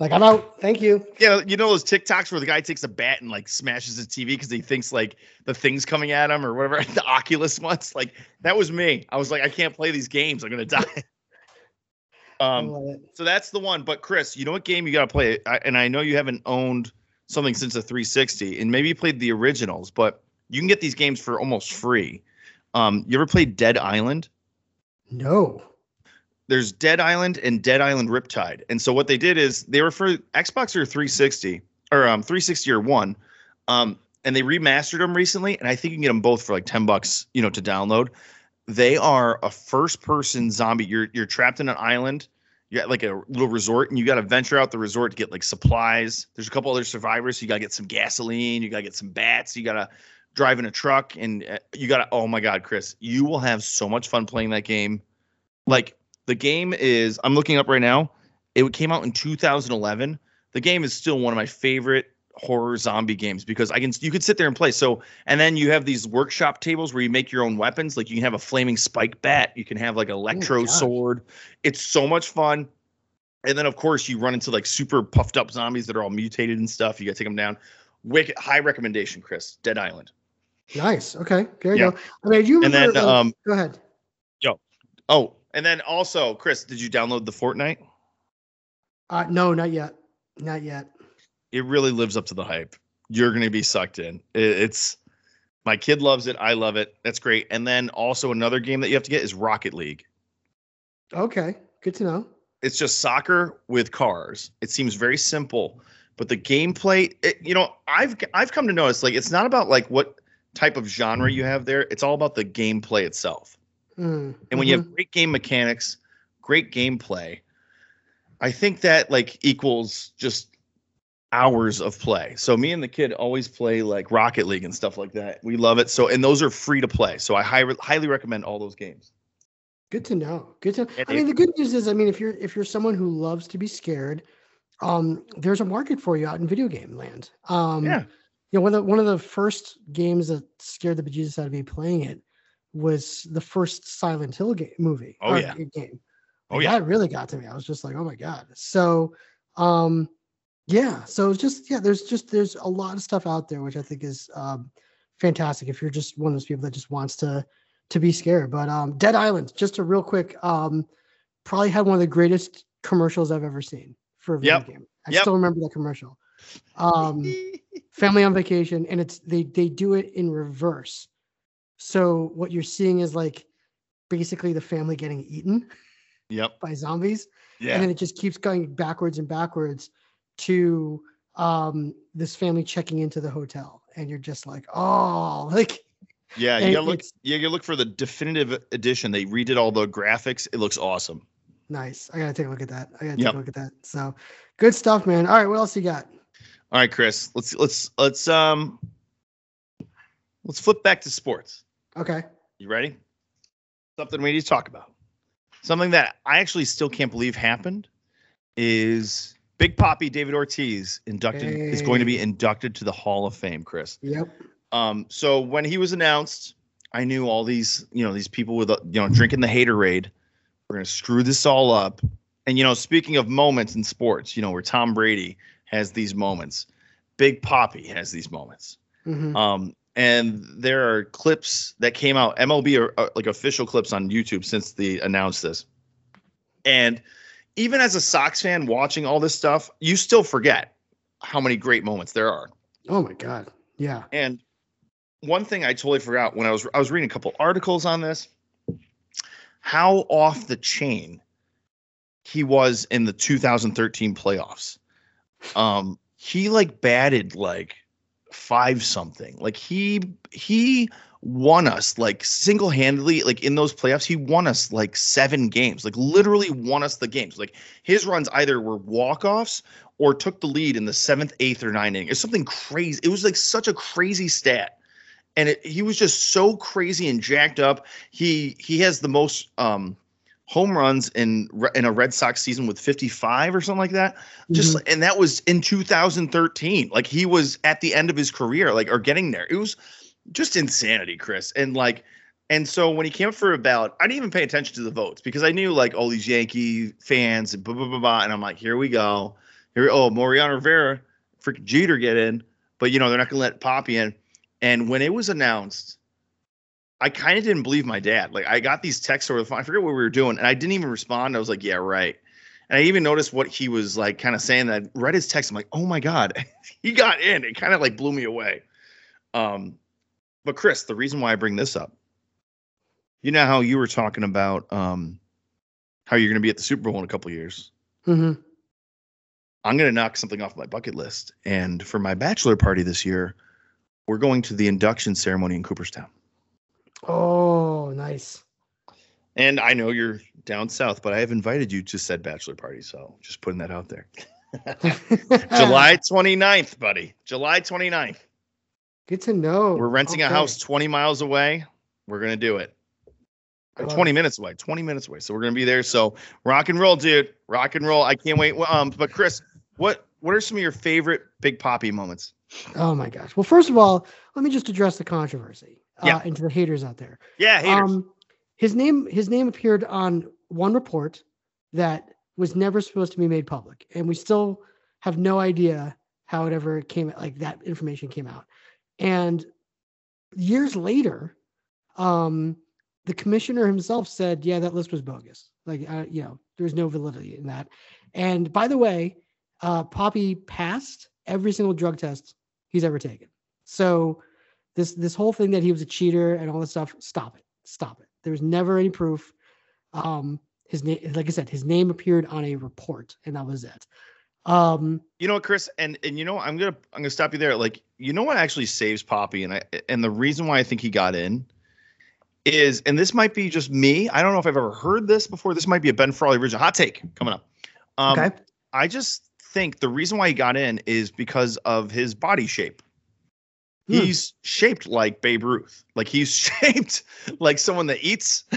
Like I'm out. Thank you. Yeah, you know those TikToks where the guy takes a bat and like smashes his TV because he thinks like the thing's coming at him or whatever. The Oculus ones, like that was me. I was like, I can't play these games. I'm gonna die. Um, so that's the one. But Chris, you know what game you got to play? I, and I know you haven't owned something since the 360, and maybe you played the originals, but you can get these games for almost free. Um, you ever played Dead Island? No. There's Dead Island and Dead Island Riptide. And so what they did is they were for Xbox or 360 or um 360 or one. Um, and they remastered them recently, and I think you can get them both for like 10 bucks, you know, to download. They are a first-person zombie. You're you're trapped in an island. You got like a little resort, and you got to venture out the resort to get like supplies. There's a couple other survivors. So you got to get some gasoline. You got to get some bats. You got to drive in a truck, and uh, you got to. Oh my God, Chris, you will have so much fun playing that game. Like the game is, I'm looking up right now. It came out in 2011. The game is still one of my favorite horror zombie games because I can you could sit there and play. So and then you have these workshop tables where you make your own weapons. Like you can have a flaming spike bat, you can have like electro gosh. sword. It's so much fun. And then of course you run into like super puffed up zombies that are all mutated and stuff. You got to take them down. Wicked high recommendation, Chris. Dead Island. Nice. Okay. There you Yeah. go. I mean, you And then uh, um go ahead. Yo. oh, and then also Chris, did you download the Fortnite? Uh, no, not yet. Not yet. it really lives up to the hype. You're going to be sucked in. It's my kid loves it. I love it. That's great. And then also another game that you have to get is Rocket League. Okay. Good to know. It's just soccer with cars. It seems very simple, but the gameplay, it, you know, I've I've come to notice like it's not about like what type of genre you have there. It's all about the gameplay itself. Mm, And when you have great game mechanics, great gameplay, I think that like equals just hours of play. So me and the kid always play like Rocket League and stuff like that. We love it. So and those are free to play. So I high, highly recommend all those games. Good to know. Good to. And I mean, it- the good news is, I mean, if you're if you're someone who loves to be scared, um, there's a market for you out in video game land. Um, Yeah. You know, one of the one of the first games that scared the bejesus out of me playing it was the first Silent Hill game movie. Oh, yeah. Game. Oh, yeah. That really got to me. I was just like, oh my god. So, um, yeah. So it's just yeah. There's just there's a lot of stuff out there which I think is um, fantastic. If you're just one of those people that just wants to to be scared. But um, Dead Island, just a real quick, um, probably had one of the greatest commercials I've ever seen for a video Yep. game. I Yep. still remember that commercial. Um, family on vacation, and it's they they do it in reverse. So what you're seeing is like basically the family getting eaten yep. by zombies, Yeah. and then it just keeps going backwards and backwards to um this family checking into the hotel, and you're just like, oh, like Yeah. You gotta look yeah, you gotta look for the definitive edition. They redid all the graphics. It looks awesome. Nice. I gotta take a look at that. I gotta take Yep. a look at that. So good stuff, man. All right, what else you got? All right, Chris. Let's let's let's um let's flip back to sports. Okay. You ready? Something we need to talk about. Something that I actually still can't believe happened is Big Papi David Ortiz inducted is going to be inducted to the Hall of Fame, Chris. Yep. Um, so when he was announced, I knew all these, you know, these people with, you know, drinking the haterade. We're gonna screw this all up. And you know, speaking of moments in sports, you know, where Tom Brady has these moments, Big Papi has these moments. hmm Um, and there are clips that came out, MLB or uh, like official clips on YouTube since they announced this. And even as a Sox fan watching all this stuff, you still forget how many great moments there are. Oh my god. Yeah. And one thing I totally forgot when I was I was reading a couple articles on this, how off the chain he was in the 2013 playoffs. Um, he like batted like five something. Like he he won us like single-handedly like in those playoffs he won us like seven games like literally won us the games. Like his runs either were walk-offs or took the lead in the seventh eighth or ninth inning. It's something crazy. It was like such a crazy stat. And it, he was just so crazy and jacked up. He he has the most um home runs in in a Red Sox season with 55 or something like that. Just Mhm. and that was in 2013. Like he was at the end of his career, like or getting there. It was just insanity, Chris. And like, and so when he came up for a ballot, I didn't even pay attention to the votes because I knew like all these Yankee fans and blah blah blah blah. And I'm like, here we go. Here, oh, Mariano Rivera, freaking Jeter get in, but you know they're not gonna let Papi in. And when it was announced, I kind of didn't believe my dad. Like I got these texts over the phone. I forget what we were doing, and I didn't even respond. I was like, yeah, right. And I even noticed what he was like, kind of saying that. I read his text. I'm like, oh my god, he got in. It kind of like blew me away. Um, but Chris, the reason why I bring this up, you know how you were talking about um, how you're going to be at the Super Bowl in a couple years. Mhm. I'm going to knock something off my bucket list, and for my bachelor party this year, we're going to the induction ceremony in Cooperstown. Oh, nice. And I know you're down south, but I have invited you to said bachelor party, so just putting that out there. July 29th, buddy. July 29th. Good to know. We're renting a house 20 miles away. We're gonna do it. Or 20 it. minutes away. 20 minutes away. So we're gonna be there. So rock and roll, dude. Rock and roll. I can't wait. Um, but Chris, what what are some of your favorite Big Papi moments? Oh my gosh. Well, first of all, let me just address the controversy. Yeah. Uh, and to the haters out there. Yeah, haters. Um, his name his name appeared on one report that was never supposed to be made public, and we still have no idea how it ever came like that information came out. And years later, um, the commissioner himself said, "Yeah, that list was bogus. Like, uh, you know, there's no validity in that." And by the way, uh, Papi passed every single drug test he's ever taken. So this this whole thing that he was a cheater and all this stuff, stop it, stop it. There was never any proof. Um, his name, like I said, his name appeared on a report, and that was it. Um, you know what, Chris, and and you know I'm gonna I'm gonna stop you there. Like, you know what actually saves Papi, and I and the reason why I think he got in is, and this might be just me. I don't know if I've ever heard this before. This might be a Ben Frawley original hot take coming up. Um, okay. I just think the reason why he got in is because of his body shape. Hmm. He's shaped like Babe Ruth. Like he's shaped like someone that eats.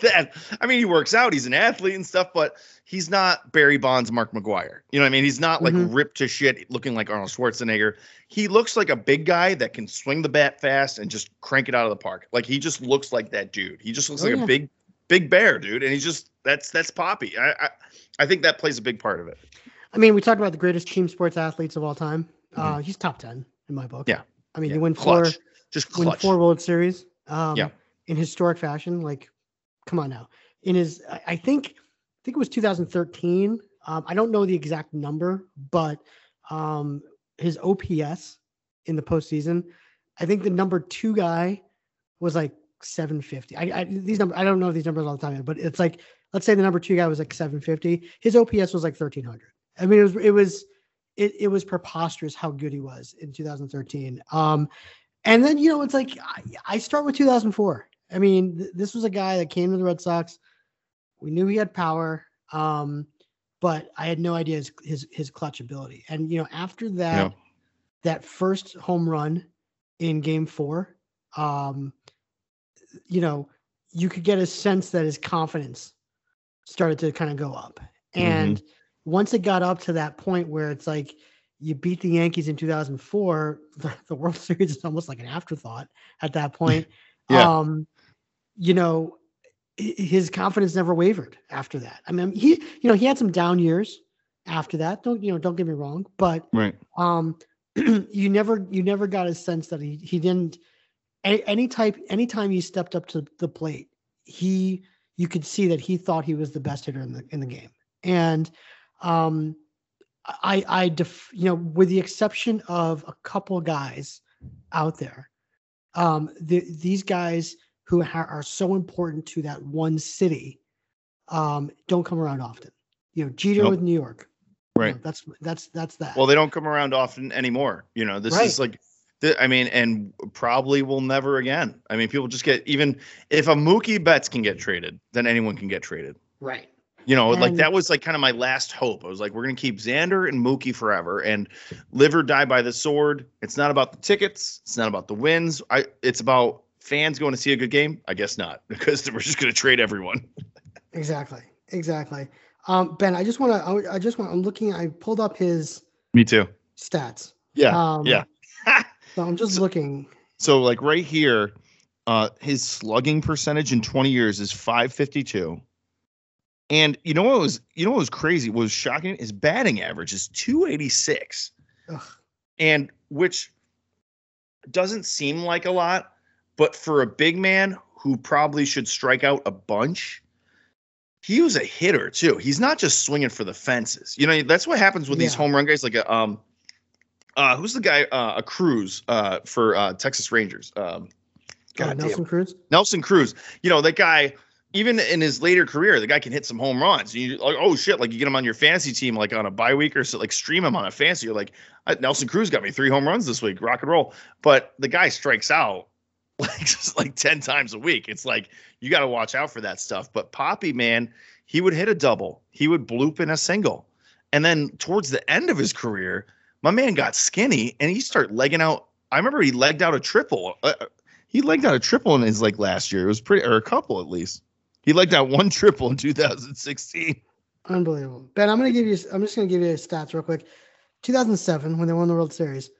that I mean, he works out. He's an athlete and stuff, but he's not Barry Bonds, Mark McGwire. You know what I mean? He's not like Mhm. ripped to shit, looking like Arnold Schwarzenegger. He looks like a big guy that can swing the bat fast and just crank it out of the park. Like he just looks like that dude. He just looks Oh, like yeah. a big, big bear, dude. And he's just that's that's Papi. I, I I think that plays a big part of it. I mean, we talked about the greatest team sports athletes of all time. Uh, he's top ten in my book. Mm-hmm. Yeah. I mean, Yeah, he won four clutch. Just win clutch. four World Series. Um, Yeah. In historic fashion, like, come on now. In his, I, I think, I think it was 2013. Um, I don't know the exact number, but um, his OPS in the postseason, I think the number two guy was like 750. I, I these numbers, I don't know these numbers all the time, but it's like, let's say the number two guy was like 750. His OPS was like 1300. I mean, it was, it was, it, it was preposterous how good he was in 2013. Um, and then, you know, it's like I, I start with 2004. I mean, th- this was a guy that came to the Red Sox. We knew he had power, um, but I had no idea his, his his clutch ability. And you know, after that, Yeah. that first home run in Game Four, um, you know, you could get a sense that his confidence started to kind of go up. And once it got up to that point where it's like you beat the Yankees in 2004, the, the World Series is almost like an afterthought at that point. Yeah. Um, you know, his confidence never wavered after that. I mean, he, you know, he had some down years after that. Don't, you know, don't get me wrong, but Right. um, you never, you never got a sense that he, he didn't, any, any type, anytime he stepped up to the plate, he, you could see that he thought he was the best hitter in the, in the game. And, um, I, I, def, you know, with the exception of a couple guys out there, um, the, these guys who ha- are so important to that one city, um, don't come around often. You know, Jeter Nope. with New York. you know, Right. that's that's that's that. Well, they don't come around often anymore. You know, this is like, th- I mean, and probably will never again. I mean, people just get even if a Mookie Betts can get traded, then anyone can get traded. right. You know, like that was like kind of my last hope. I was like, we're gonna keep Xander and Mookie forever, and live or die by the sword. It's not about the tickets. It's not about the wins. I. It's about fans going to see a good game. I guess not, because we're just gonna trade everyone. exactly, exactly. Um, Ben, I just want to. I just want. I'm looking. I pulled up his Me too. stats. Yeah. Um, yeah. So I'm just So- looking. So like right here, uh, his slugging percentage in 20 years is 552. And you know what was you know what was crazy? What was shocking? His batting average is 286. Ugh. And which doesn't seem like a lot, but for a big man who probably should strike out a bunch, he was a hitter too. He's not just swinging for the fences. You know, that's what happens with these home run guys. Like a um, uh, who's the guy? Uh, a Cruz uh, for uh, Texas Rangers. Um, Uh, God Nelson Cruz. Nelson Cruz. You know that guy. Even in his later career, the guy can hit some home runs. You like, oh shit! Like you get him on your fantasy team, like on a bye week or so, like stream him on a fantasy. You're like, "Uh, Nelson Cruz got me three home runs this week. Rock and roll. But the guy strikes out like just like 10 times a week. It's like you got to watch out for that stuff. But Papi, man, he would hit a double, he would bloop in a single. And then towards the end of his career, my man got skinny and he started legging out. I remember he legged out a triple. Uh, he legged out a triple in his like last year. It was pretty, or a couple at least. He liked that one triple in 2016. Unbelievable. Ben, I'm gonna give you. I'm just gonna give you his stats real quick. 2007, when they won the World Series.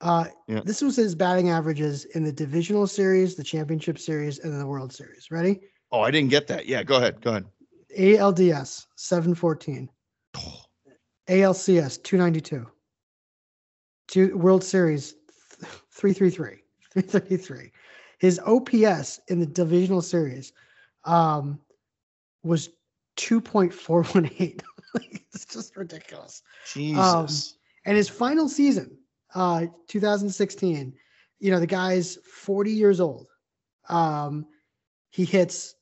Uh, Yeah. this was his batting averages in the divisional series, the championship series, and then the World Series. Ready? Oh, I didn't get that. Yeah, go ahead. Go ahead. ALDS 714, ALCS 292, two World Series 333, 333. His OPS in the divisional series um, was 2.418. Like, it's just ridiculous. Jesus. And his final season, uh, 2016, you know, the guy's 40 years old. Um, he hits,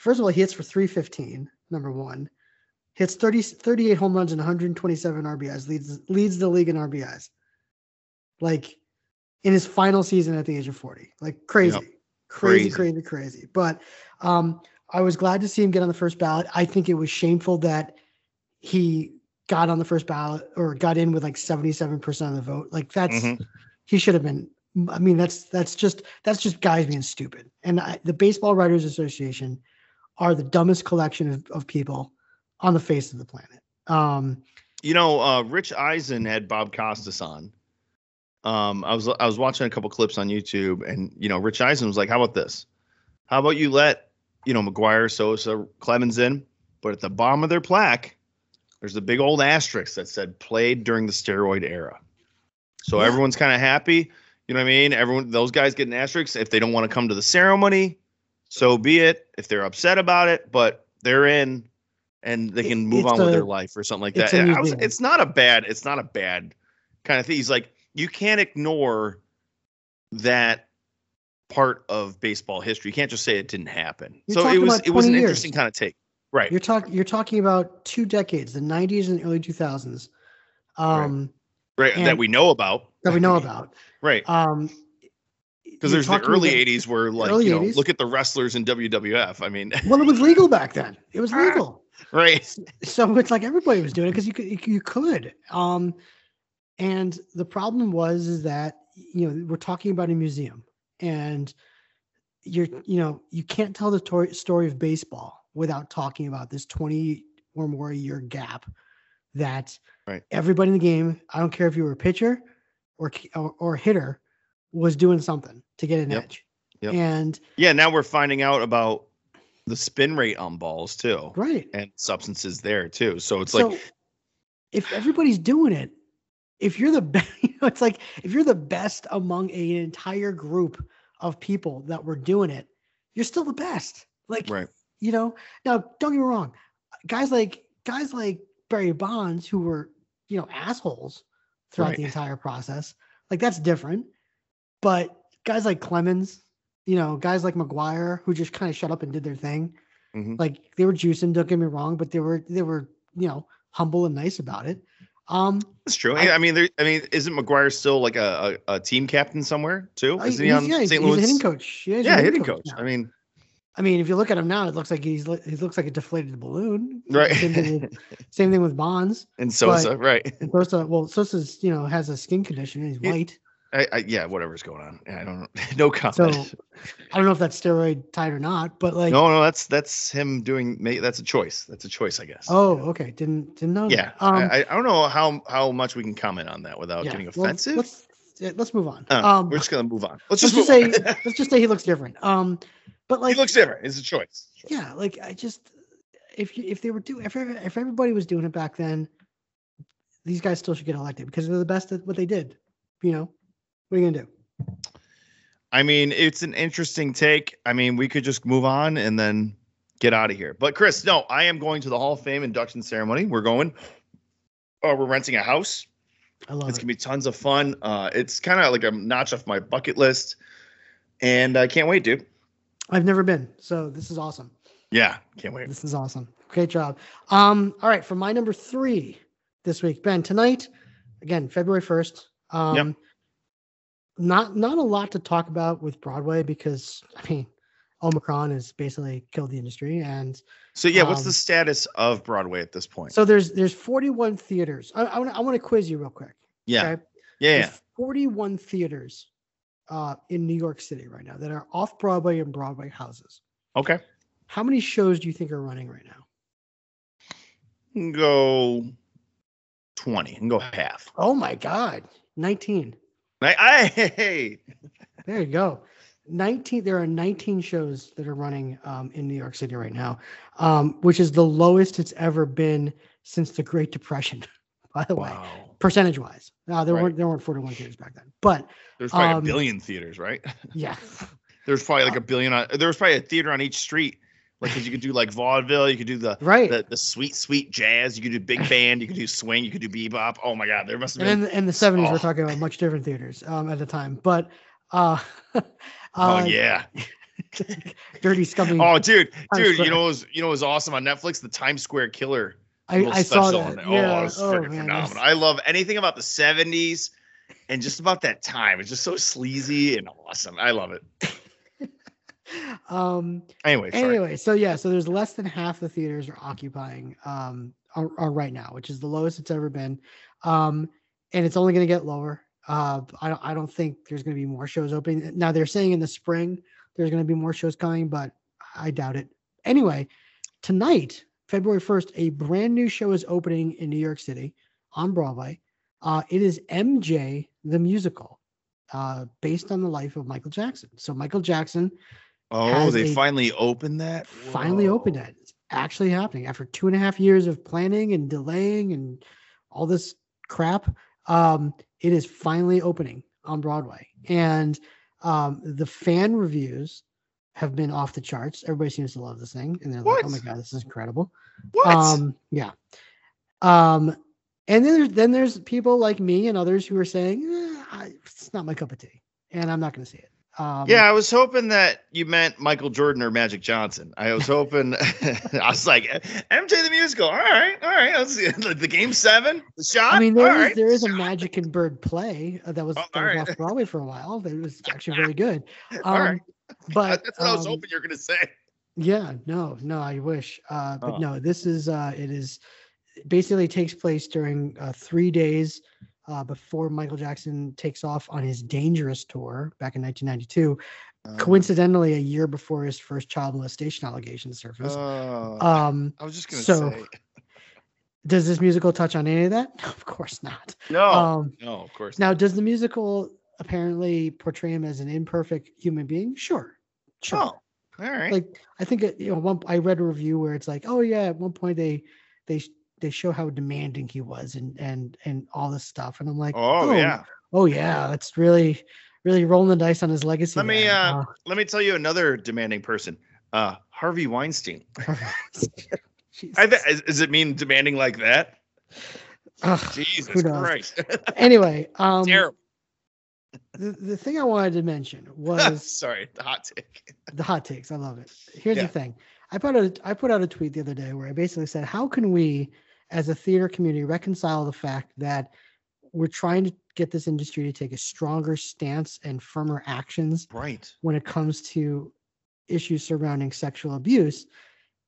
first of all, he hits for 315, number one. Hits 30, 38 home runs and 127 RBIs, leads leads the league in RBIs. Like in his final season at the age of 40. Like crazy. Crazy, Crazy. crazy, crazy. But um, I was glad to see him get on the first ballot. I think it was shameful that he got on the first ballot or got in with like 77% of the vote. Like that's Mhm. he should have been I mean that's that's just that's just guys being stupid. And I, the Baseball Writers Association are the dumbest collection of, of people on the face of the planet. Um You know, uh, Rich Eisen had Bob Costas on. Um, I was I was watching a couple clips on YouTube, and you know, Rich Eisen was like, "How about this? How about you let you know McGwire, Sosa, Clemens in, but at the bottom of their plaque, there's a big old asterisk that said played during the steroid era. So Yeah. everyone's kind of happy. You know what I mean? Everyone, those guys get an asterisk if they don't want to come to the ceremony. So be it. If they're upset about it, but they're in, and they can move it's on with their life or something like that. a was- it's not a bad. It's not a bad kind of thing. He's like, you can't ignore that part of baseball history. You can't just say it didn't happen. You're so it was it was an years. interesting kind of take. Right. you're talking you're talking about two decades, the 90s and the early 2000s. Um right. That we know about. that we know about. Right. Um Because there's the early about- 80s where like you know, 80s. look at the wrestlers in WWF. I mean, Well, it was legal back then. It was legal. right. so it's like everybody was doing it because you could you, you could um and the problem was is that you know we're talking about a museum and you're you know you can't tell the tor- story of baseball without talking about this 20 or more year gap that Right. everybody in the game i don't care if you were a pitcher or or, or hitter was doing something to get an Yep. edge Yep. and Yeah, now we're finding out about the spin rate on balls too. right And substances there too. So it's so like if everybody's doing it, if you're the best, you know, it's like if you're the best among an entire group of people that were doing it, you're still the best. Like, right. you know, now don't get me wrong, guys like guys like Barry Bonds who were, you know, assholes throughout Right. the entire process, like that's different. But guys like Clemens, you know, guys like McGwire who just kind of shut up and did their thing, Mhm. like they were juicing. Don't get me wrong, but they were they were you know humble and nice about it. Um, That's true. I- I, mean, there. I mean, isn't McGwire still like a, a, a team captain somewhere too? Isn't he on yeah, he's, St. he's Louis? a hitting coach. Yeah, he's a yeah, hitting coach. now. I mean, I mean, if you look at him now, it looks like he's he looks like a deflated balloon. right. Same thing with, same thing with Bonds. and Sosa, right? And Sosa, well, Sosa's you know has a skin condition and he's white. I, I yeah, whatever's going on. I don't know. No comment. So I don't know if that's steroid tied or not, but like, no, no, that's that's him doing. That's a choice. That's a choice, I guess. oh, okay, didn't didn't know. yeah. that. Um, I, I don't know how how much we can comment on that without yeah, getting well, offensive. let's let's move on. Uh, um, we're just gonna move on. Let's let's just, say let's just say he looks different. Um, but like, he looks different. It's a choice. yeah, like I just if you if they were doing if if everybody was doing it back then, these guys still should get elected because they're the best at what they did. You know, what are you gonna do? I mean, it's an interesting take. I mean, we could just move on and then get out of here. But Chris, no, I am going to the Hall of Fame induction ceremony. We're going. Uh, we're renting a house. I love It's it. gonna be tons of fun. Uh, it's kind of like a notch off my bucket list, and I can't wait, dude. I've never been, so this is awesome. Yeah, can't wait. This is awesome. Great job. Um, all right, for my number three this week, Ben. Tonight, again, February first. Um, Yep. Not not a lot to talk about with Broadway because I mean, Omicron has basically killed the industry, and So yeah, what's Um, the status of Broadway at this point? so there's there's 41 theaters. I, I want I want to quiz you real quick. yeah, okay? yeah, There's 41 theaters uh, in New York City right now that are off Broadway and Broadway houses. Okay, How many shows do you think are running right now? Go twenty and go half. Oh my God, 19. Hey, There you go. 19 there are 19 shows that are running um, in New York City right now, um, which is the lowest it's ever been since the Great Depression, by the way, percentage wise. Now there Right. weren't there weren't 41 theaters back then. But There's probably Um, a billion theaters, right? yeah. There's probably Uh like a billion. On, there was probably a theater on each street. Like, 'cause you could do like vaudeville, you could do the Right. the, the sweet sweet jazz, you could do big band, you could do swing, you could do bebop. Oh my god, there must have and been. in, in the 70s Oh. we're talking about much different theaters um, at the time. But uh, oh uh, yeah. Dirty Scummy. Oh dude, dude, you know what was you know what was awesome on Netflix? The Times Square Killer. I, I saw that. on. Yeah. Oh, it was oh, freaking phenomenal. I love anything about the 70s and just about that time. It's just so sleazy and awesome. I love it. um Anyway, sorry. anyway so yeah so there's less than half the theaters are occupying um are, are right now which is the lowest it's ever been. Um and it's only going to get lower. Uh I don't, I don't think there's going to be more shows opening. Now they're saying in the spring there's going to be more shows coming but i doubt it. Anyway tonight february 1st a brand new show is opening in new york city on broadway. Uh it is mj the musical uh based on the life of michael jackson. So michael jackson Oh, they a- finally opened that. finally opened Whoa. it. It's actually happening after two and a half years of planning and delaying and all this crap. Um, it is finally opening on Broadway, and um, the fan reviews have been off the charts. Everybody seems to love this thing, and they're like, "Oh my god, this is incredible!" What? Um, yeah. Um, and then there's then there's people like me and others who are saying "Eh, I, it's not my cup of tea, and I'm not going to see it. Um, yeah, I was hoping that you meant Michael Jordan or Magic Johnson. I was hoping. I was like, MJ the musical. All right, all right. Let's see. The game seven, the shot. I mean, all there is right, there is a. Magic and Bird play uh, that was, Oh, that was alright. off Broadway for a while. That was actually very good. All Um, right. But That's what I was um, hoping you were gonna say. Yeah, no, no, I wish. Uh, but Oh. no, this is uh, it is basically takes place during uh, three days uh, before Michael Jackson takes off on his Dangerous tour back in 1992. Um, Coincidentally, a year before his first child molestation allegations surfaced. Oh, um, I was just gonna so- say. does this musical touch on any of that? Of course not. No, Um, no, of course. Now, does the musical apparently portray him as an imperfect human being? Sure, sure. Oh, all right. Like I think it, you know, one I read a review where it's like, oh yeah, at one point they they they show how demanding he was and and and all this stuff, and I'm like, oh, yeah. oh yeah, that's really really rolling the dice on his legacy. Let me there. uh, let me tell you another demanding person. Uh, Harvey Weinstein. I bet is, it mean demanding like that? Ugh, Jesus? Christ. Anyway, um, Terrible. the, the thing I wanted to mention was Sorry, the hot take. the hot takes. I love it. Here's Yeah. the thing. I put out a, I put out a tweet the other day where I basically said, how can we, as a theater community, reconcile the fact that we're trying to get this industry to take a stronger stance and firmer actions Right. when it comes to issues surrounding sexual abuse,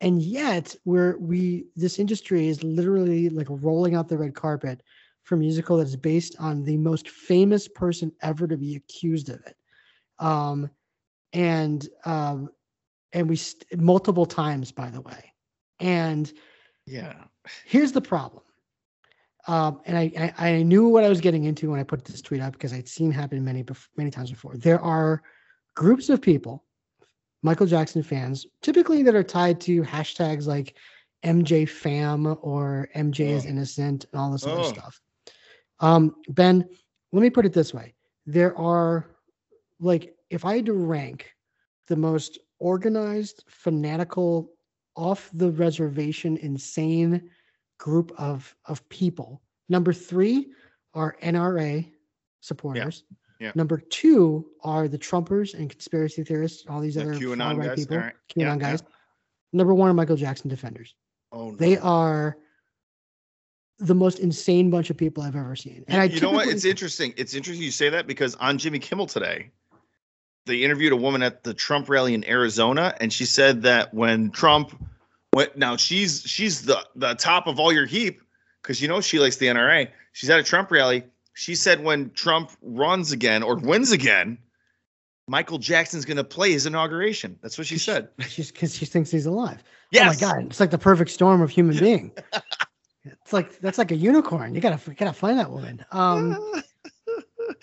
and yet we're we this industry is literally like rolling out the red carpet for musical that is based on the most famous person ever to be accused of it. Um, and um, and we st- multiple times, by the way. And Yeah. Here's the problem. Um, and I, I I knew what I was getting into when I put this tweet up because I'd seen happen many many times before. There are groups of people, Michael Jackson fans, typically that are tied to hashtags like MJ fam or MJ is Oh. innocent and all this other Oh. stuff. Um, Ben, let me put it this way: there are like if I had to rank the most organized, fanatical, off the reservation, insane group of of people. Number three are NRA supporters. yeah. Number two are the Trumpers and conspiracy theorists, all these The other QAnon guys, people, right. QAnon Yeah, yeah. guys. Number one are Michael Jackson defenders. Oh no. They are the most insane bunch of people I've ever seen. And I you know what? It's interesting. It's interesting you say that because on Jimmy Kimmel today, they interviewed a woman at the Trump rally in Arizona, and she said that when Trump went, now she's she's the the top of all your heap because you know she likes the NRA. She's at a Trump rally. She said when Trump runs again or wins again, Michael Jackson's going to play his inauguration. That's what she said. she's because she thinks he's alive. Yes. Oh my god, it's like the perfect storm of human being. it's like that's like a unicorn. You gotta you gotta find that woman. Um,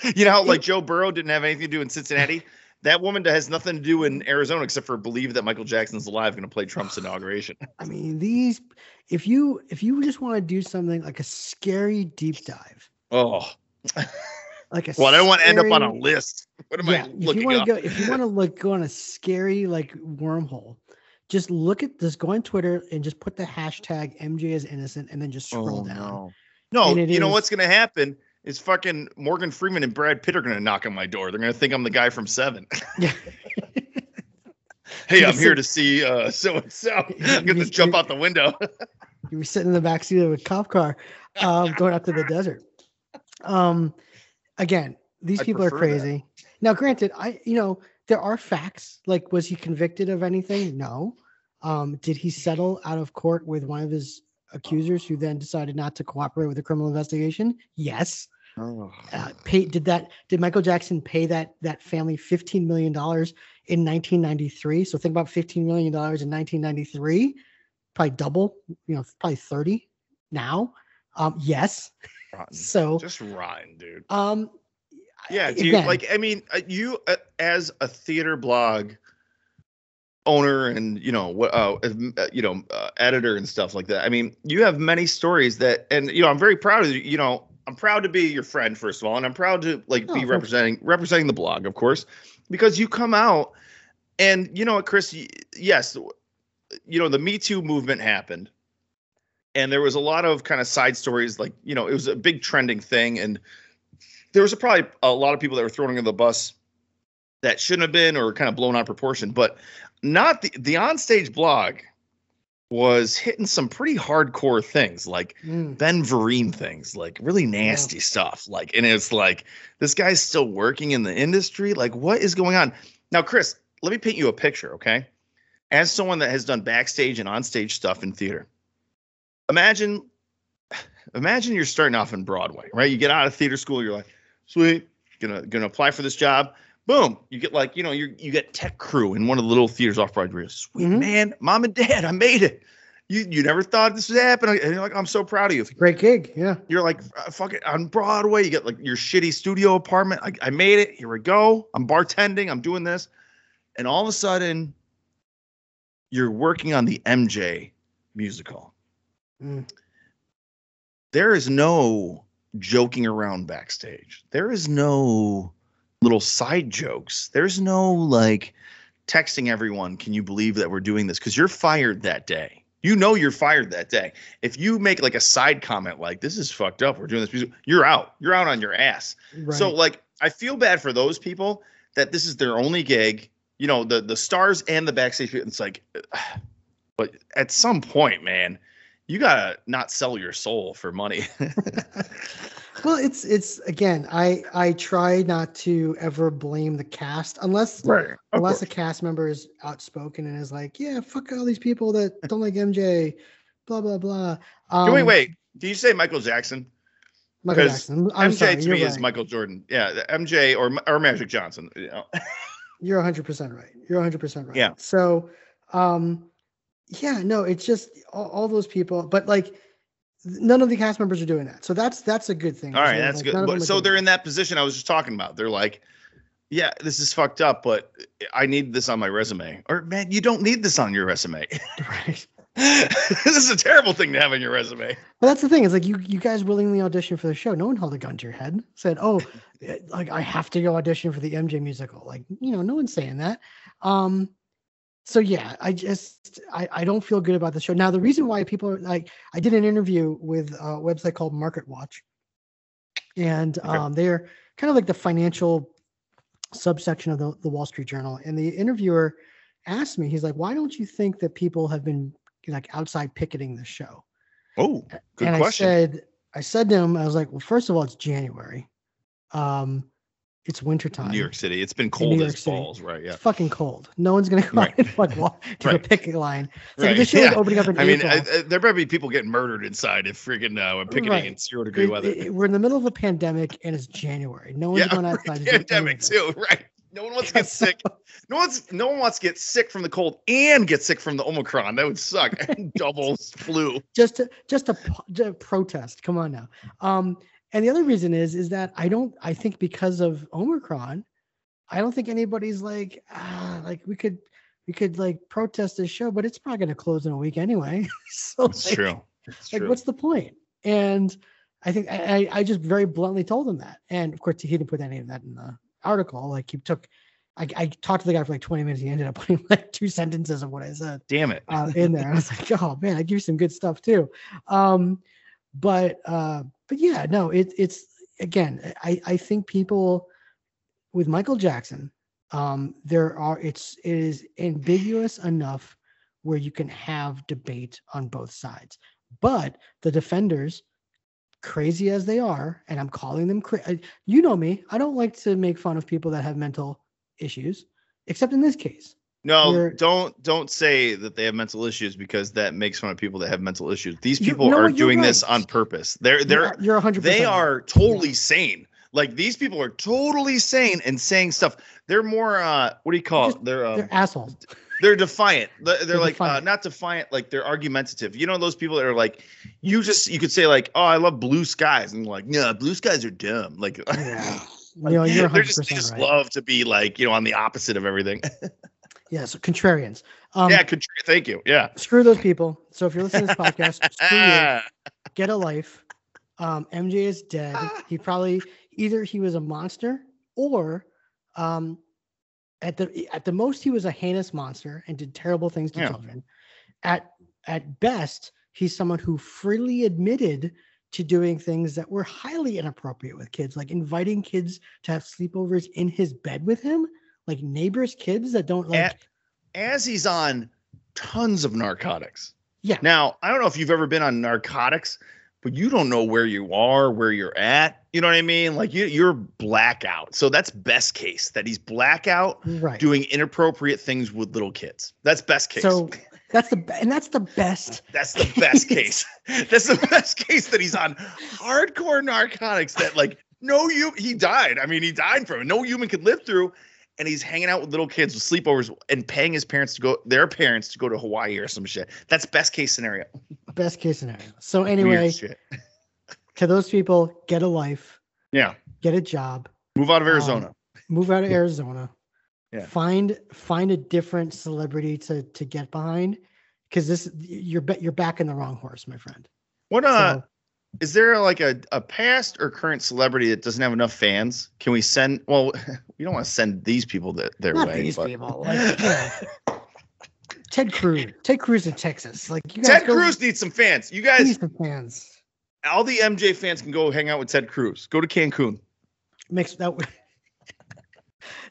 you know how like Joe Burrow didn't have anything to do in Cincinnati? That woman has nothing to do in Arizona except for believe that Michael Jackson's alive going to play Trump's inauguration. I mean these. If you if you just want to do something like a scary deep dive, Oh, like a well, I don't want to end up on a list. What am yeah, I if you want up? to go, if you want to like go on a scary like wormhole, just look at this. Go on Twitter and just put the hashtag MJ is innocent, and then just scroll Oh, down. no. No, And it you know what's going to happen is fucking Morgan Freeman and Brad Pitt are going to knock on my door. They're going to think I'm the guy from Seven. Yeah. hey, I'm here to see uh, so and so. I'm going to jump out the window. you were sitting in the back seat of a cop car, um, going out to the desert. Um, again, these I people are prefer that. crazy. Now, granted, I you know there are facts. Like, was he convicted of anything? No. Um, did he settle out of court with one of his accusers who then decided not to cooperate with the criminal investigation? Yes. Oh. Uh, pay, did that? Did Michael Jackson pay that that family fifteen million dollars in 1993? So think about fifteen million dollars in 1993, probably double. You know, probably 30 now. Um, yes. Rotten. So, Just rotten, dude. um, Yeah, dude. again, Like, I mean, uh, you uh, as a theater blog owner and you know what, uh, uh, you know, uh, editor and stuff like that. I mean, you have many stories that, and you know, I'm very proud of you. You know, I'm proud to be your friend first of all, and I'm proud to like Oh, be representing representing the blog, of course, because you come out and you know what, Chris. Yes, you know, the Me Too movement happened. And there was a lot of kind of side stories, like you know, it was a big trending thing, and there was a, probably a lot of people that were thrown under the bus that shouldn't have been or kind of blown out of proportion but not the the onstage blog was hitting some pretty hardcore things like mm, ben vereen things like really nasty stuff. Like and it's like this guy's still working in the industry. Like what is going on? Now chris let me paint you a picture okay? As someone that has done backstage and onstage stuff in theater imagine imagine you're starting off in broadway right? You get out of theater school you're like sweet gonna gonna apply for this job boom you get like you know you you get tech crew in one of the little theaters off broadway sweet Mhm. man mom and dad i made it you you never thought this would happen and you're like i'm so proud of you great gig. Yeah. you're like uh, fuck it on broadway you get like your shitty studio apartment I, I made it here we go i'm bartending i'm doing this and all of a sudden you're working on the mj musical Mm. there is no joking around backstage. There is no little side jokes. There's no like texting everyone, can you believe that we're doing this? Because you're fired that day. You know you're fired that day. If you make like a side comment like this is fucked up, we're doing this you're out. You're out on your ass. Right. So like I feel bad for those people that this is their only gig. You know, the the stars and the backstage people. It's like but at some point, man, you gotta not sell your soul for money. well, it's it's again. I I try not to ever blame the cast unless right. unless a cast member is outspoken and is like, yeah, fuck all these people that don't like MJ, blah blah blah. Um, wait, wait. Did you say Michael Jackson? Michael Jackson. I'm MJ sorry, to me is. Michael Jordan. Yeah, MJ or or Magic Johnson. You know? You're 100% right. You're 100% right. Yeah. So, um, yeah, no, it's just all, all those people, but like none of the cast members are doing that. So that's that's a good thing. All right, that's like, good. none of them But, so they're in that position I was just talking about. They're like, yeah, this is fucked up, but I need this on my resume. Or man, you don't need this on your resume. right. this is a terrible thing to have on your resume. But that's the thing It's like you you guys willingly auditioned for the show. No one held a gun to your head. Said, "Oh, like I have to go audition for the MJ musical." Like you know, no one's saying that. Um, so yeah, I just I I don't feel good about the show. Now the reason why people are like I did an interview with a website called Market Watch, and Okay. um, they're kind of like the financial subsection of the, the Wall Street Journal. And the interviewer asked me, he's like, "Why don't you think that people have been like outside picketing the show?" Oh, good and question. I said, I said to him, I was like, well, first of all, it's January. Um, it's wintertime. New York City. It's been cold as City. balls, right? Yeah. It's fucking cold. No one's gonna go Right. out and like walk to Right. a picket line. It's Right, like this is yeah. opening up in I mean, I, I, there better be people getting murdered inside if freaking uh, we're picketing in zero degree It- weather. it- we're in the middle of a pandemic and it's January. No one's yeah, going outside. to pandemic anything. too, right? No one wants to get sick. No one's no one wants to get sick from the cold and get sick from the Omicron. That would suck. Double flu. just to just to, to protest. Come on now. Um, and the other reason is is that I don't. I think because of Omicron, I don't think anybody's like ah, like we could we could like protest this show, but it's probably going to close in a week anyway. so It's like, true. It's Like, true. what's the point? And I think I, I I just very bluntly told him that, and of course he didn't put any of that in the article. Like he took. I, I talked to the guy for like 20 minutes. He ended up putting like two sentences of what I said Damn it. uh, in there. I was like, oh man, I give you some good stuff too. Um, but uh, but yeah, no, it, it's again, I I think people with Michael Jackson, um, there are it's it is ambiguous enough where you can have debate on both sides, but the defenders. Crazy as they are, and I'm calling them cra- You know me. I don't like to make fun of people that have mental issues, except in this case. No, You're- don't don't say that they have mental issues because that makes fun of people that have mental issues. These people you are doing this on purpose. They're they're you're 100. they are totally sane. Like these people are totally sane and saying stuff. They're more uh what do you call Just- it? They're uh, They're assholes. they're defiant. They're, they're They're like uh, not defiant, like they're argumentative. You know those people that are like, you just you could say like, oh, I love blue skies, and like, no, blue skies are dumb. Like, Yeah. You know, you're they're 100 just they just right. love to be like you know on the opposite of everything. Yeah, so contrarians. Um, yeah, contr- thank you. Yeah. Screw those people. So if you're listening to this podcast, screw you. Get a life. Um, MJ is dead. He probably either he was a monster or um, at the at the most he was a heinous monster and did terrible things to Yeah. children. At at best, he's someone who freely admitted to doing things that were highly inappropriate with kids, like inviting kids to have sleepovers in his bed with him, like neighbors' kids that don't like. At- as he's on tons of narcotics. Yeah. Now, I don't know if you've ever been on narcotics, but you don't know where you are, where you're at. You know what I mean? Like you, you're blackout. So that's best case that he's blackout right. doing inappropriate things with little kids. That's best case. So that's the and that's the best. that's the best case. That's the best case that he's on hardcore narcotics that like no you he died. I mean, he died from it. No human could live through. And he's hanging out with little kids with sleepovers and paying his parents to go their parents to go to Hawaii or some shit. That's best case scenario. Best case scenario. So anyway, to those people, get a life, Yeah. get a job, Move out of Um, Arizona. move out of Arizona. Yeah. Find find a different celebrity to to get behind because this you're you're back in the wrong horse, my friend. what uh So, is there like a, a past or current celebrity that doesn't have enough fans? Can we send well we don't want to send these people that their not way. these but- people. Like, Ted Cruz. Ted Cruz in Texas. Like you guys Ted go- Cruz needs some fans. You guys needs some fans. all the MJ fans can go hang out with Ted Cruz. Go to Cancun. Makes that.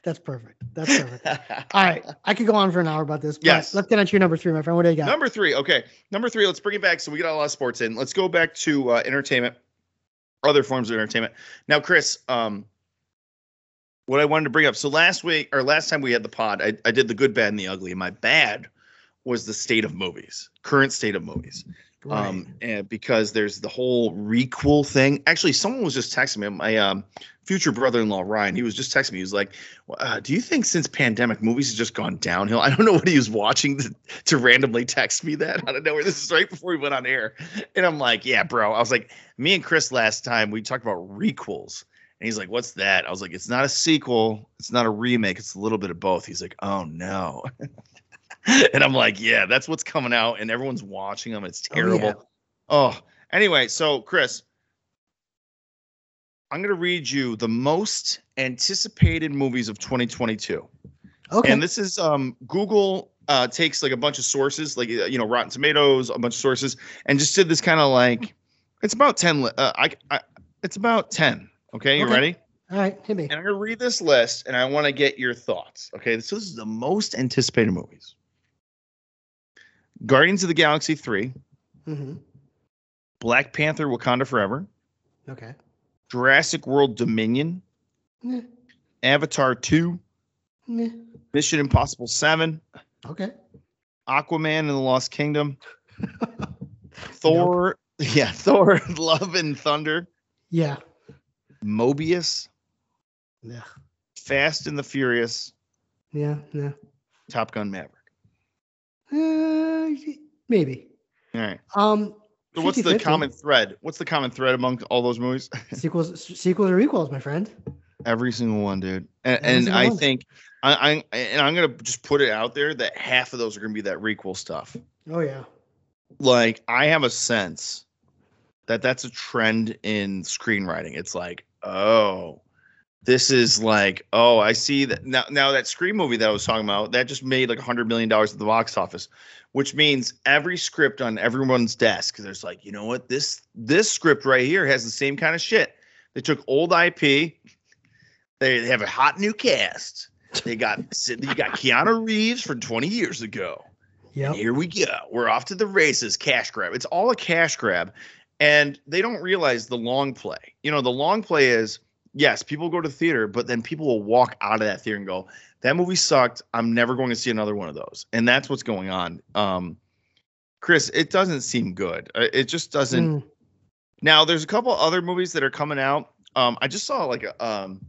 That's perfect. That's perfect. All right, I could go on for an hour about this. But Yes. Let's get on to your number three, my friend. What do you got? Number three. Okay. Number three. Let's bring it back. So we got a lot of sports in. Let's go back to uh, entertainment, other forms of entertainment. Now, Chris, um, what I wanted to bring up. So last week or last time we had the pod, I, I did the good, bad, and the ugly. And my bad was the state of movies, current state of movies. Right. um and because there's the whole requel thing actually someone was just texting me my um future brother-in-law ryan he was just texting me. He was like uh, do you think since pandemic movies have just gone downhill? I don't know what he was watching to, to randomly text me that. Out of nowhere this is right before we went on air. And i'm like yeah bro. I was like me and chris last time we talked about requels. And he's like what's that? I was like it's not a sequel. It's not a remake. It's a little bit of both. He's like oh no. And I'm like, yeah, that's what's coming out, and everyone's watching them. It's Oh, yeah. terrible. Oh, anyway, so Chris, I'm gonna read you the most anticipated movies of 2022, okay. and this is um Google uh, takes like a bunch of sources, like uh, you know Rotten Tomatoes, a bunch of sources, and just did this kind of like it's about 10. li- Uh, I, I it's about 10. Okay, you Okay. ready? All right, hit me. And I'm gonna read this list, and I want to get your thoughts. Okay, so this is the most anticipated movies. Guardians of the Galaxy 3, hmm Black Panther Wakanda Forever, Okay. Jurassic World Dominion, Meh. Avatar 2, Meh. Mission Impossible 7, Okay. Aquaman and the Lost Kingdom, Thor, yeah, Thor Love and Thunder, Yeah. Morbius, Yeah. Fast and the Furious, Yeah. Yeah. Top Gun Maverick. Uh, maybe. All right. Um. So what's the 50-50. common thread? What's the common thread among all those movies? sequels? Sequels or equals, my friend. Every single one, dude. And, and I one. think I, I and I'm gonna just put it out there that half of those are gonna be that requel stuff. Oh yeah. Like I have a sense that that's a trend in screenwriting. It's like, oh, this is like, oh, I see that now. Now that Scream movie that I was talking about that just made like a hundred million dollars at the box office, which means every script on everyone's desk. There's like, you know what, this this script right here has the same kind of shit. They took old IP. They they have a hot new cast. They got you got Keanu Reeves from 20 years ago. Yeah. Here we go. We're off to the races. Cash grab. It's all a cash grab. And they don't realize the long play. You know, the long play is yes, people go to the theater, but then people will walk out of that theater and go, that movie sucked. I'm never going to see another one of those. And that's what's going on. Um, Chris, it doesn't seem good. Uh, It just doesn't. Mm, Now, there's a couple other movies that are coming out. Um, I just saw like a um,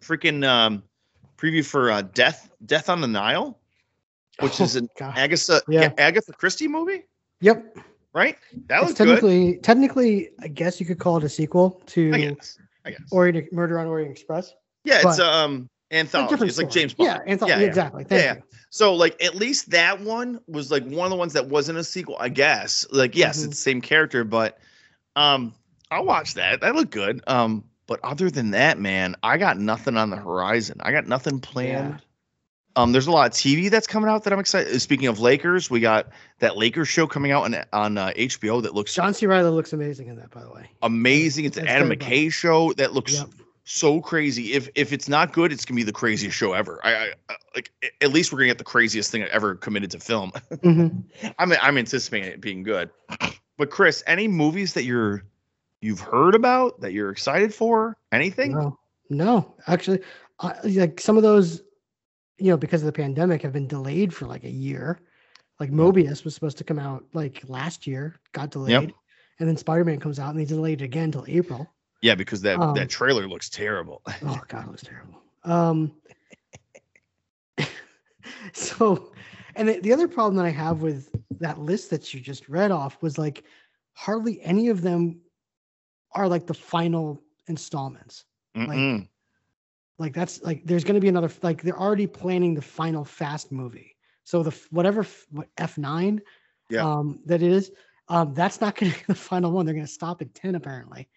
freaking um, preview for uh, Death Death on the Nile, which is oh, an God. Agatha Yeah. Agatha Christie movie, Yep. right? That was looks good. technically, technically, I guess you could call it a sequel to. I guess. Orient Murder on Orient Express. yeah, it's um anthology. different It's like. James Bond. Yeah, anthology. Yeah, yeah. exactly. Thank Yeah, you. So like at least that one was like one of the ones that wasn't a sequel, I guess. Like yes, Mhm. it's the same character, but um I'll watch that. That looked good. Um but other than that, man, I got nothing on the horizon. I got nothing planned. Um there's a lot of TV that's coming out that I'm excited. Speaking of Lakers, we got that Lakers show coming out on on uh, HBO that looks John C. Reilly looks amazing in that, by the way. amazing. It's an Adam. McKay show that looks Yep. so crazy. If if it's not good, it's gonna be the craziest show ever. I, I I- like at least we're gonna get the craziest thing I ever committed to film. Mhm. I'm I'm anticipating it being good. But Chris, any movies that you're you've heard about that you're excited for? Anything? No, no, actually, I, like some of those, you know, because of the pandemic, have been delayed for like a year. Like Morbius was supposed to come out like last year, got delayed, and then Spider Man comes out and they delayed it again until April. Yeah, because that Um, that trailer looks terrible. Oh God, it was terrible. Um, so, and the, the other problem that I have with that list that you just read off was like hardly any of them are like the final installments. Mm-mm. Like that's like there's going to be another like they're already planning the final Fast movie. So the whatever f- what F nine, Yeah. um, that it is, um, that's not going to be the final one. They're going to stop at ten apparently.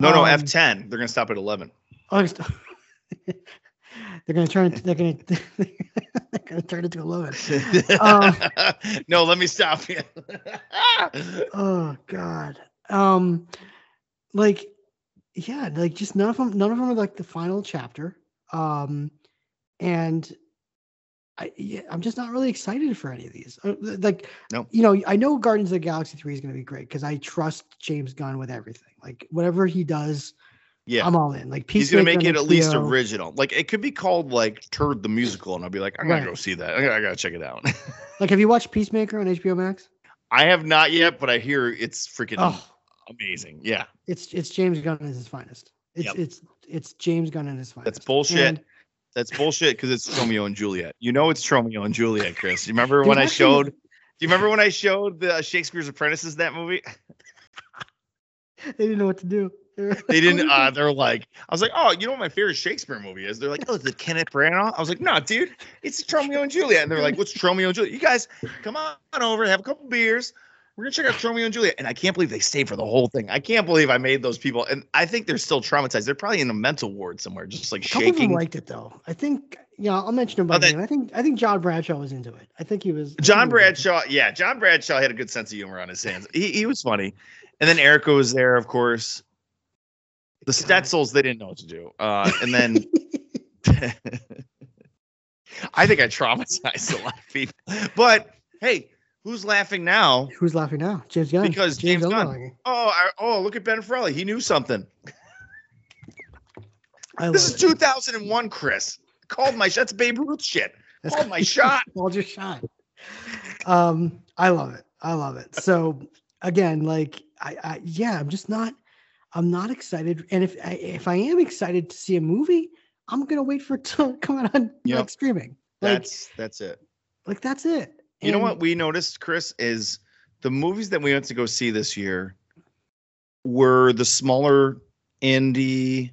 no, no, Um, F10. They're gonna stop at 11. Oh, they're gonna turn. They're gonna. they're gonna turn it to eleven. Um, no, let me stop you. Oh God. Um, like, yeah, like just none of them. None of them are like the final chapter. Um, and I, yeah, I'm just not really excited for any of these. Uh, like, Nope. you know, I know Guardians of the Galaxy three is gonna be great because I trust James Gunn with everything. Like, whatever he does, yeah. I'm all in. Like, He's gonna make it at least original. Like it could be called like Turd the Musical, and I'll be like, I'm gonna go see that. I gotta, I gotta check it out. Like, have you watched Peacemaker on HBO Max? I have not yet, but I hear it's freaking Oh, amazing. Yeah, it's it's James Gunn at his finest. It's Yep. it's it's James Gunn at his finest. that's bullshit. And That's bullshit because it's Romeo and Juliet. You know it's Romeo and Juliet, Chris. You remember when I showed? Do you remember when I showed the Shakespeare's Apprentices that movie? they didn't know what to do. They didn't. Uh, they're like, I was like, oh, you know what my favorite Shakespeare movie is? They're like, oh, is it Kenneth Branagh? I was like, no, dude, it's Romeo and Juliet. And they're like, what's Romeo and Juliet? You guys, come on over, have a couple beers. We're gonna check out Romeo and Juliet. And I can't believe they stayed for the whole thing. I can't believe I made those people. And I think they're still traumatized. They're probably in a mental ward somewhere, just like A couple of them shaking. liked it though. I think yeah, I'll mention him by Oh, they- name. I think I think John Bradshaw was into it. I think he was. John he was. Bradshaw, yeah, John Bradshaw had a good sense of humor on his hands. He he was funny. And then Erica was there, of course. The God. Stetzels, they didn't know what to do. Uh, and then I think I traumatized a lot of people. But hey, who's laughing now? Who's laughing now? James Gunn. Because James Gunn. Gunn. Oh, I, oh, look at Ben Frelly. He knew something. I This is it. 2001, Chris. Called my that's Babe Ruth shit. That's Called my shot. Called your shot. Um, I love it. I love it. So again, like I, I yeah, I'm just not. I'm not excited. And if I, if I am excited to see a movie, I'm gonna wait for it to come out on Yep. like streaming. Like That's that's it. like that's it. You know what we noticed, Chris, is the movies that we went to go see this year were the smaller indie.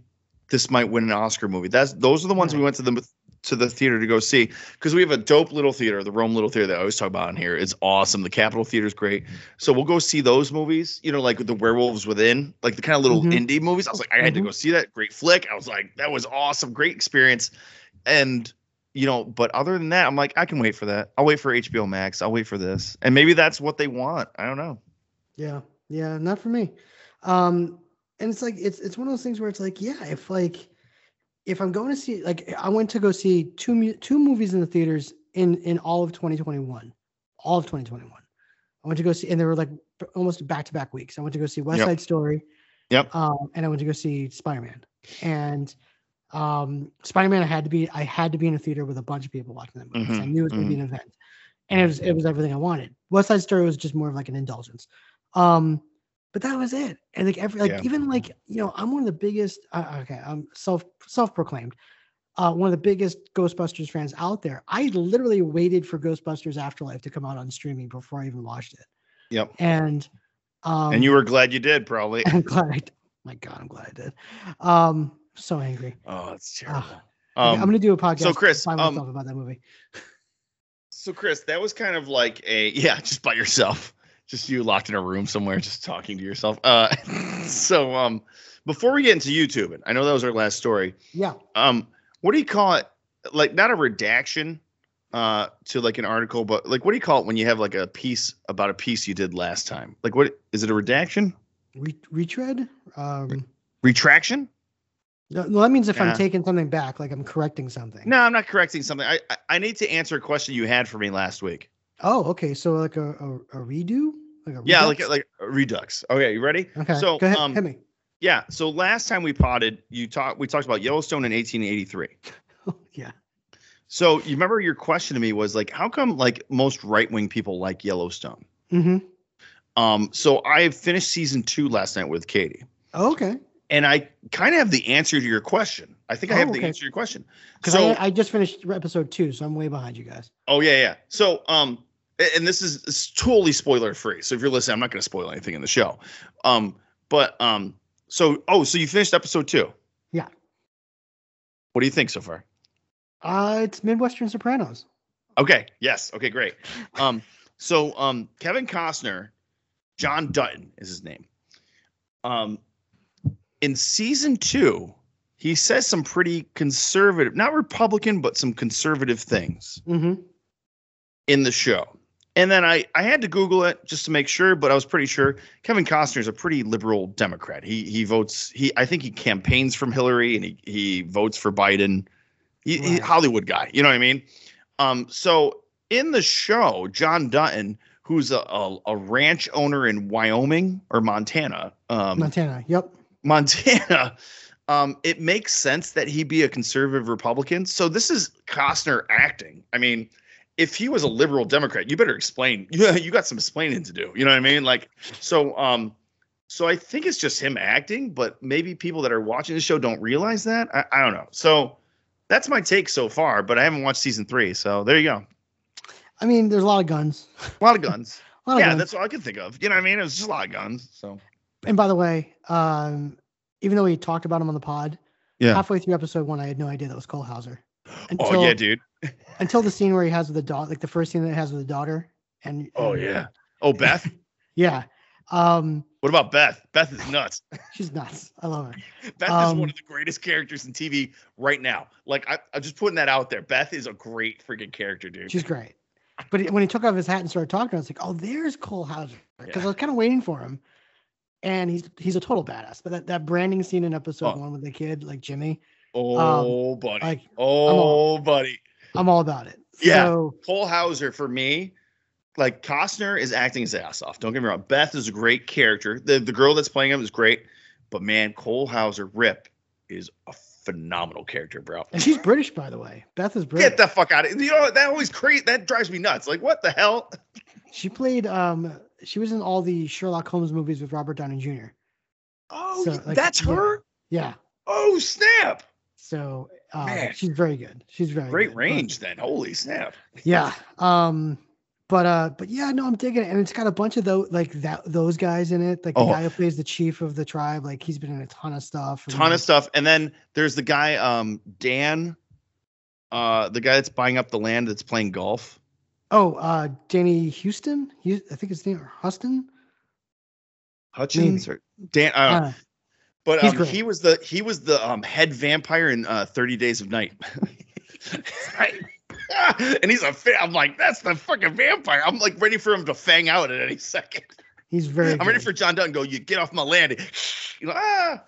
This might win an Oscar movie. That's those are the ones we went to the to the theater to go see because we have a dope little theater, the Rome Little Theater that I always talk about in here. It's awesome. The Capitol Theater is great. So we'll go see those movies. You know, like the Werewolves Within, like the kind of little Mhm. indie movies. I was like, I had to Mhm. go see that. Great flick. I was like, that was awesome. Great experience. And you know, but other than that, I'm like, I can wait for that. I'll wait for HBO Max. I'll wait for this. And maybe that's what they want. I don't know. Yeah, yeah, not for me. Um, and it's like it's it's one of those things where it's like, yeah, if like if I'm going to see like I went to go see two two movies in the theaters in in all of 2021, all of 2021. I went to go see, and they were like almost back to back weeks. I went to go see West Yep. Side Story. Yep. Um, and I went to go see Spider Man. And um, Spider Man, I had to be I had to be in a theater with a bunch of people watching that movie. 'cause I knew it was going to be an event, and it was it was everything I wanted. West Side Story was just more of like an indulgence. Um, but that was it. And like every like Yeah. even like you know I'm one of the biggest. Uh, okay, I'm self self proclaimed. Uh, one of the biggest Ghostbusters fans out there. I literally waited for Ghostbusters Afterlife to come out on streaming before I even watched it. Yep. And um, and you were glad you did, probably. I'm glad. I, my God, I'm glad I did. Um, so angry. Oh, that's Ah, terrible. I'm Um, gonna do a podcast. So Chris, by um, myself about that movie. so Chris, that was kind of like a yeah, just by yourself, just you locked in a room somewhere, just talking to yourself. Uh, so um, before we get into YouTube, and I know that was our last story. Yeah. Um, what do you call it? Like not a redaction, uh, to like an article, but like what do you call it when you have like a piece about a piece you did last time? Like what is it a redaction? Re- retread. Um, Retraction? No, that means if Yeah. I'm taking something back, like I'm correcting something. No, I'm not correcting something. I, I I need to answer a question you had for me last week. Oh, okay. So like a, a, a redo. Like a Yeah, like like a redux. Okay, you ready? okay. so, go ahead. um, hit me. Yeah. So last time we potted, you talked we talked about Yellowstone in 1883. yeah. So you remember your question to me was like, how come like most right wing people like Yellowstone? Mm-hmm. Um, so I finished season two last night with Katie, okay. And I kind of have the answer to your question. I think I Oh, have the answer to your question. Because So I, I just finished episode two, so I'm way behind you guys. Oh yeah, yeah. So um, and this is it's totally spoiler free. So if you're listening, I'm not going to spoil anything in the show. Um, but um, so oh, so you finished episode two. Yeah. What do you think so far? Uh, it's Midwestern Sopranos. Okay. Yes. Okay. Great. Um, so um, Kevin Costner, John Dutton is his name. Um, in season two, he says some pretty conservative, not Republican, but some conservative things. Mm-hmm. in the show. And then I, I had to Google it just to make sure, but I was pretty sure Kevin Costner is a pretty liberal Democrat. He he votes he I think he campaigns from Hillary and he he votes for Biden. He, he- Hollywood guy, you know what I mean? Um, so in the show, John Dutton, who's a, a, a ranch owner in Wyoming or Montana, um, Montana. Yep. Montana, um, it makes sense that he be a conservative Republican. So this is Costner acting. I mean, if he was a liberal Democrat, you better explain. You you got some explaining to do. You know what I mean? Like so um so I think it's just him acting, but maybe people that are watching the show don't realize that. I, I don't know. So that's my take so far, but I haven't watched season three. So there you go. I mean, there's a lot of guns. A lot of guns. Lot of yeah, guns. that's all I can think of. You know what I mean? It was just a lot of guns. So And by the way, um, even though we talked about him on the pod, Yeah. halfway through episode one, I had no idea that was Cole Hauser. Oh yeah, dude. Until the scene where he has with the daughter, like the first scene that he has with the daughter, and Oh and- yeah. Oh Beth. yeah. Um, what about Beth? Beth is nuts. she's nuts. I love her. Beth is Um, one of the greatest characters in TV right now. Like I, I'm just putting that out there. Beth is a great freaking character, dude. She's great. But when he took off his hat and started talking, I was like, "Oh, there's Cole Hauser," because Yeah. I was kind of waiting for him. And he's he's a total badass. But that, that branding scene in episode Oh. one with the kid, like Jimmy, oh, buddy. like oh, buddy. I'm all about it. Yeah. So, Cole Hauser for me, like Costner is acting his ass off. Don't get me wrong. Beth is a great character. The the girl that's playing him is great, but man, Cole Hauser Rip is a phenomenal character, bro. and she's British, by the way. Beth is British. Get the fuck out of it. You know that always crazy. That drives me nuts. Like what the hell? She played. Um, she was in all the Sherlock Holmes movies with Robert Downey Jr. Oh, So, like, that's yeah. her. Yeah. Oh snap! So uh, she's very good. She's very Great good, but- range then. Holy snap! yeah. Um, but uh, but yeah, no, I'm digging it, and it's got a bunch of those like that those guys in it. Like the Oh. guy who plays the chief of the tribe. Like he's been in a ton of stuff. Ton like, of stuff. And then there's the guy, um, Dan, uh, the guy that's buying up the land that's playing golf. Oh, uh, Danny Houston. I think his name or Huston. Hutchins or Dan. Uh, But um, he was the he was the um, head vampire in uh, Thirty Days of Night. right. and he's a fan. I'm like, that's the fucking vampire. I'm like ready for him to fang out at any second. he's very. I'm ready for John Dunn to go. You get off my land. You know, ah.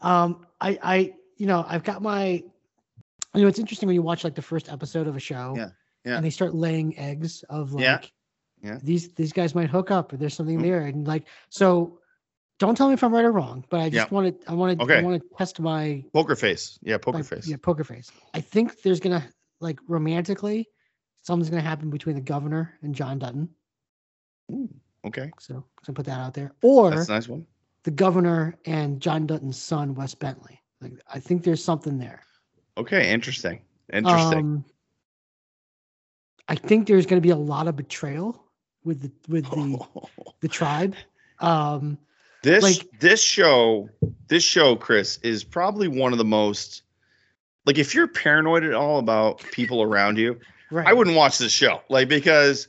Um, I, I, you know, I've got my, you know, it's interesting when you watch like the first episode of a show, Yeah, yeah. and they start laying eggs of like, Yeah, yeah. these these guys might hook up, or there's something Mhm. there, and like, so, don't tell me if I'm right or wrong, but I just Yeah. wanted, I wanted, I want to test my, Poker face. Yeah, poker my- face. yeah, poker face. I think there's gonna like romantically, something's gonna happen between the governor and John Dutton. Okay, So, so put that out there, or that's a nice one. the governor and John Dutton's son, Wes Bentley. Like, I think there's something there. Okay, interesting. Interesting. Um, I think there's going to be a lot of betrayal with the with the the tribe. Um, this like- this show this show chris is probably one of the most like if you're paranoid at all about people around you right. i wouldn't watch this show like because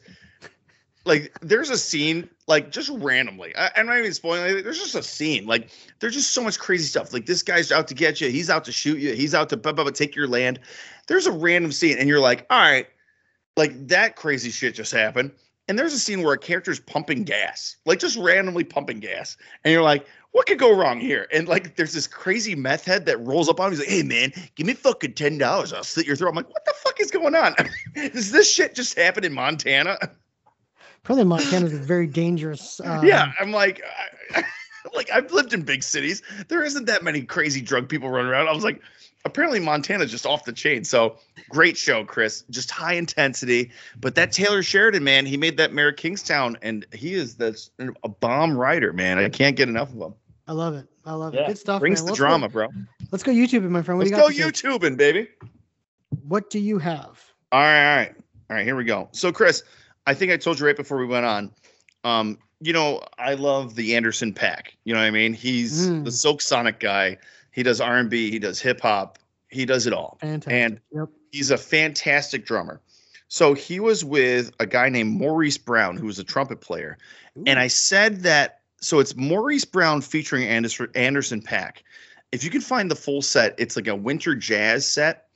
like there's a scene like just randomly I, i'm not even spoiling it there's just a scene like there's just so much crazy stuff like this guy's out to get you he's out to shoot you he's out to blah, blah, blah, take your land there's a random scene and you're like all right like that crazy shit just happened and there's a scene where a character's pumping gas, like just randomly pumping gas. And you're like, what could go wrong here? And like, there's this crazy meth head that rolls up on him. He's like, hey, man, give me fucking $10. I'll slit your throat. I'm like, what the fuck is going on? Does this shit just happen in Montana? Probably Montana's a very dangerous. Um, yeah. I'm like, I, like, I've lived in big cities. There isn't that many crazy drug people running around. I was like, apparently Montana's just off the chain. So great show, Chris. Just high intensity. But that Taylor Sheridan, man, he made that Mayor Kingstown, and he is that's a bomb writer, man. I can't get enough of him. I love it. I love it. Good stuff. Brings man. the Let's drama, Go, bro. let's go YouTube it, my friend. What Let's do you go got? to? YouTubing, baby. What do you have? All right, all right, all right. Here we go. So, Chris, I think I told you right before we went on. Um, you know, I love the Anderson Paak. You know what I mean? He's Mm. the Silk Sonic guy. He does R and B. He does hip hop. He does it all. Fantastic. And yep. he's a fantastic drummer. So he was with a guy named Maurice Brown, who was a trumpet player. And I said that so it's Maurice Brown featuring Anderson, Anderson Paak. If you can find the full set, it's like a winter jazz set.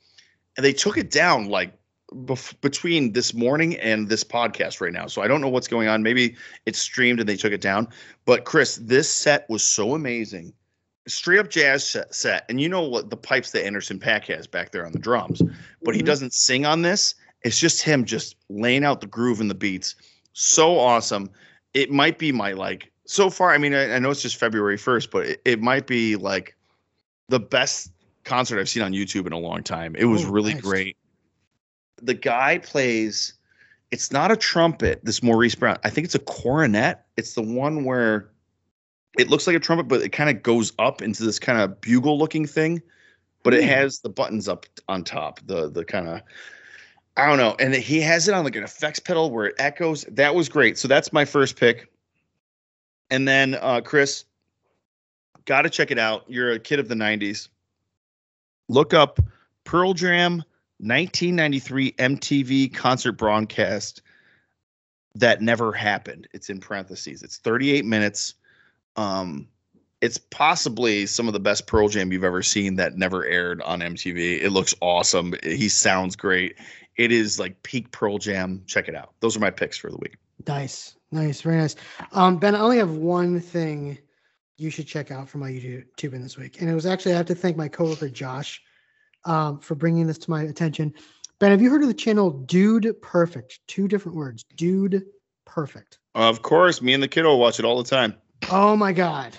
And they took it down like bef- between this morning and this podcast right now. So I don't know what's going on. Maybe it's streamed and they took it down. But Chris, this set was so amazing. Straight up jazz set, set. And you know what the pipes that Anderson Paak has back there on the drums, but he Mhm. doesn't sing on this. It's just him just laying out the groove and the beats. So awesome. It might be my like so far. I mean, I, I know it's just February 1st, but it, it might be like the best concert I've seen on YouTube in a long time. It was Oh, really nice. great. The guy plays. It's not a trumpet. This Maurice Brown. I think it's a cornet. It's the one where it looks like a trumpet, but it kind of goes up into this kind of bugle looking thing. But it Hmm. has the buttons up on top. The the kind of I don't know. And he has it on like an effects pedal where it echoes. That was great. So that's my first pick. And then uh Chris, gotta check it out. You're a kid of the 90s. Look up Pearl Jam 1993 MTV concert broadcast that never happened. It's in parentheses. It's 38 minutes. Um it's possibly some of the best Pearl Jam you've ever seen that never aired on MTV. It looks awesome. He sounds great. It is like peak Pearl Jam. Check it out. Those are my picks for the week. Nice, nice, very nice. Um, Ben, I only have one thing you should check out for my YouTube in this week, and it was actually I have to thank my coworker Josh um, for bringing this to my attention. Ben, have you heard of the channel Dude Perfect? Two different words, Dude Perfect. Of course, me and the kiddo watch it all the time. Oh my God,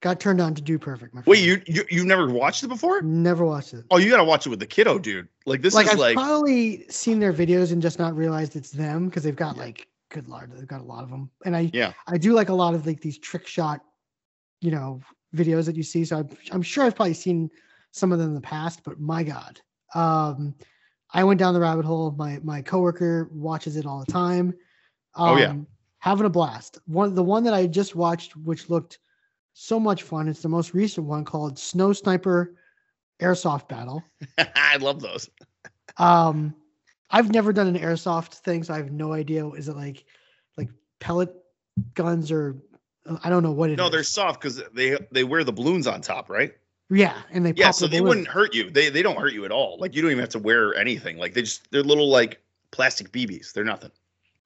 got turned on to Dude Perfect. Wait, you you you've never watched it before? never watched it? Oh, you gotta watch it with the kiddo, dude. Like this like is I've like probably seen their videos and just not realized it's them because they've got Yeah. like good lord, they've got a lot of them. And I Yeah. I do like a lot of like these trick shot, you know, videos that you see. So I'm, I'm sure I've probably seen some of them in the past, but my god, um, I went down the rabbit hole. My my coworker watches it all the time. Um, Oh, yeah. having a blast. One the one that I just watched, which looked so much fun. It's the most recent one called Snow Sniper Airsoft Battle. I love those. Um, I've never done an airsoft thing, so I have no idea. Is it like like pellet guns or I don't know what it is. No, they're soft because they they wear the balloons on top, right? Yeah, and they Yeah, pop so the they balloon. wouldn't hurt you. They they don't hurt you at all. Like you don't even have to wear anything. Like they just they're little like plastic BBs. They're nothing.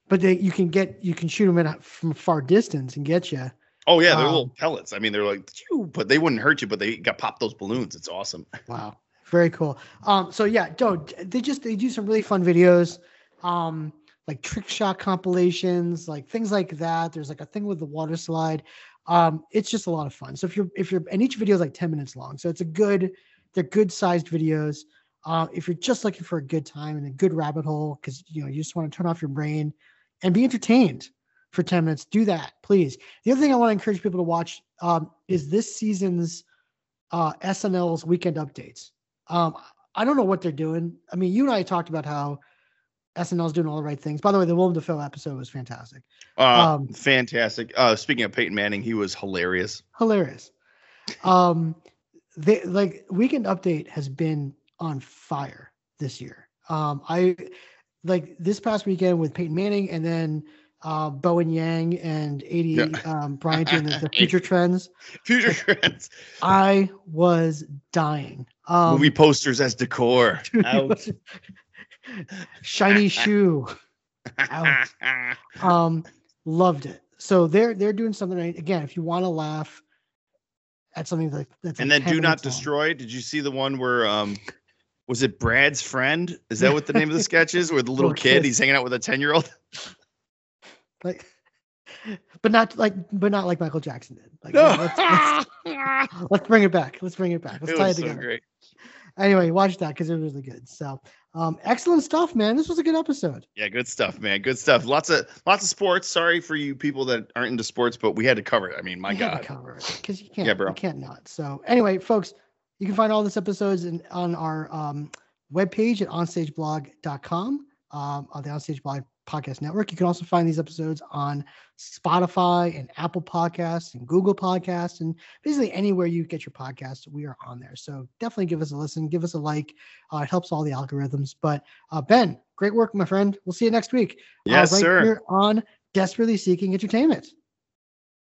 But they, you can get you can shoot them at from far distance and get you. Oh yeah, they're Um, little pellets. I mean, they're like, but they wouldn't hurt you. But they got pop those balloons. It's awesome. Wow, very cool. Um, so yeah, don't they just they do some really fun videos, um, like trick shot compilations, like things like that. There's like a thing with the water slide. Um, it's just a lot of fun. So if you're if you're and each video is like 10 minutes long, so it's a good, they're good sized videos. Uh, if you're just looking for a good time and a good rabbit hole, because you know you just want to turn off your brain and be entertained for 10 minutes, do that, please. The other thing I want to encourage people to watch um, is this season's uh, SNL's weekend updates. Um, I don't know what they're doing. I mean, you and I talked about how SNL's doing all the right things. By the way, the Willem Dafoe episode was fantastic, Uh, Um, fantastic. Uh, speaking of Peyton Manning, he was hilarious. hilarious. Um, they like weekend update has been on fire this year. Um, I like this past weekend with Peyton Manning and then uh, Bowen Yang and Aidy Yeah. um, Bryant doing the, the future trends. Future trends. I was dying. Um, Movie posters as decor. Ouch. shiny shoe. Ouch. Um, loved it. So they're they're doing something right. Again, if you want to laugh at something like that's and like then do not minutes long. destroy. Did you see the one where um was it Brad's friend? Is that what the name of the sketch is? Where the little kid, he's hanging out with a 10 year old? like but not like but not like Michael Jackson did. Like yeah, let's, let's, let's bring it back. Let's bring it back. Let's it tie it so together. great. Anyway, watch that because it was really good. So um excellent stuff, man. This was a good episode. Yeah, good stuff, man. Good stuff. Lots of lots of sports. Sorry for you people that aren't into sports, but we had to cover it. I mean, my We had to God. cover it because you can't Yeah, bro. you can't not. So anyway, folks, you can find all this episodes in, on our um, webpage at onstageblog.com um, on the Onstage Blog Podcast Network. You can also find these episodes on Spotify and Apple Podcasts and Google Podcasts and basically anywhere you get your podcasts, we are on there. So definitely give us a listen, give us a like. Uh, it helps all the algorithms. But uh, Ben, great work, my friend. We'll see you next week. uh, Yes, right sir. Here on Desperately Seeking Entertainment.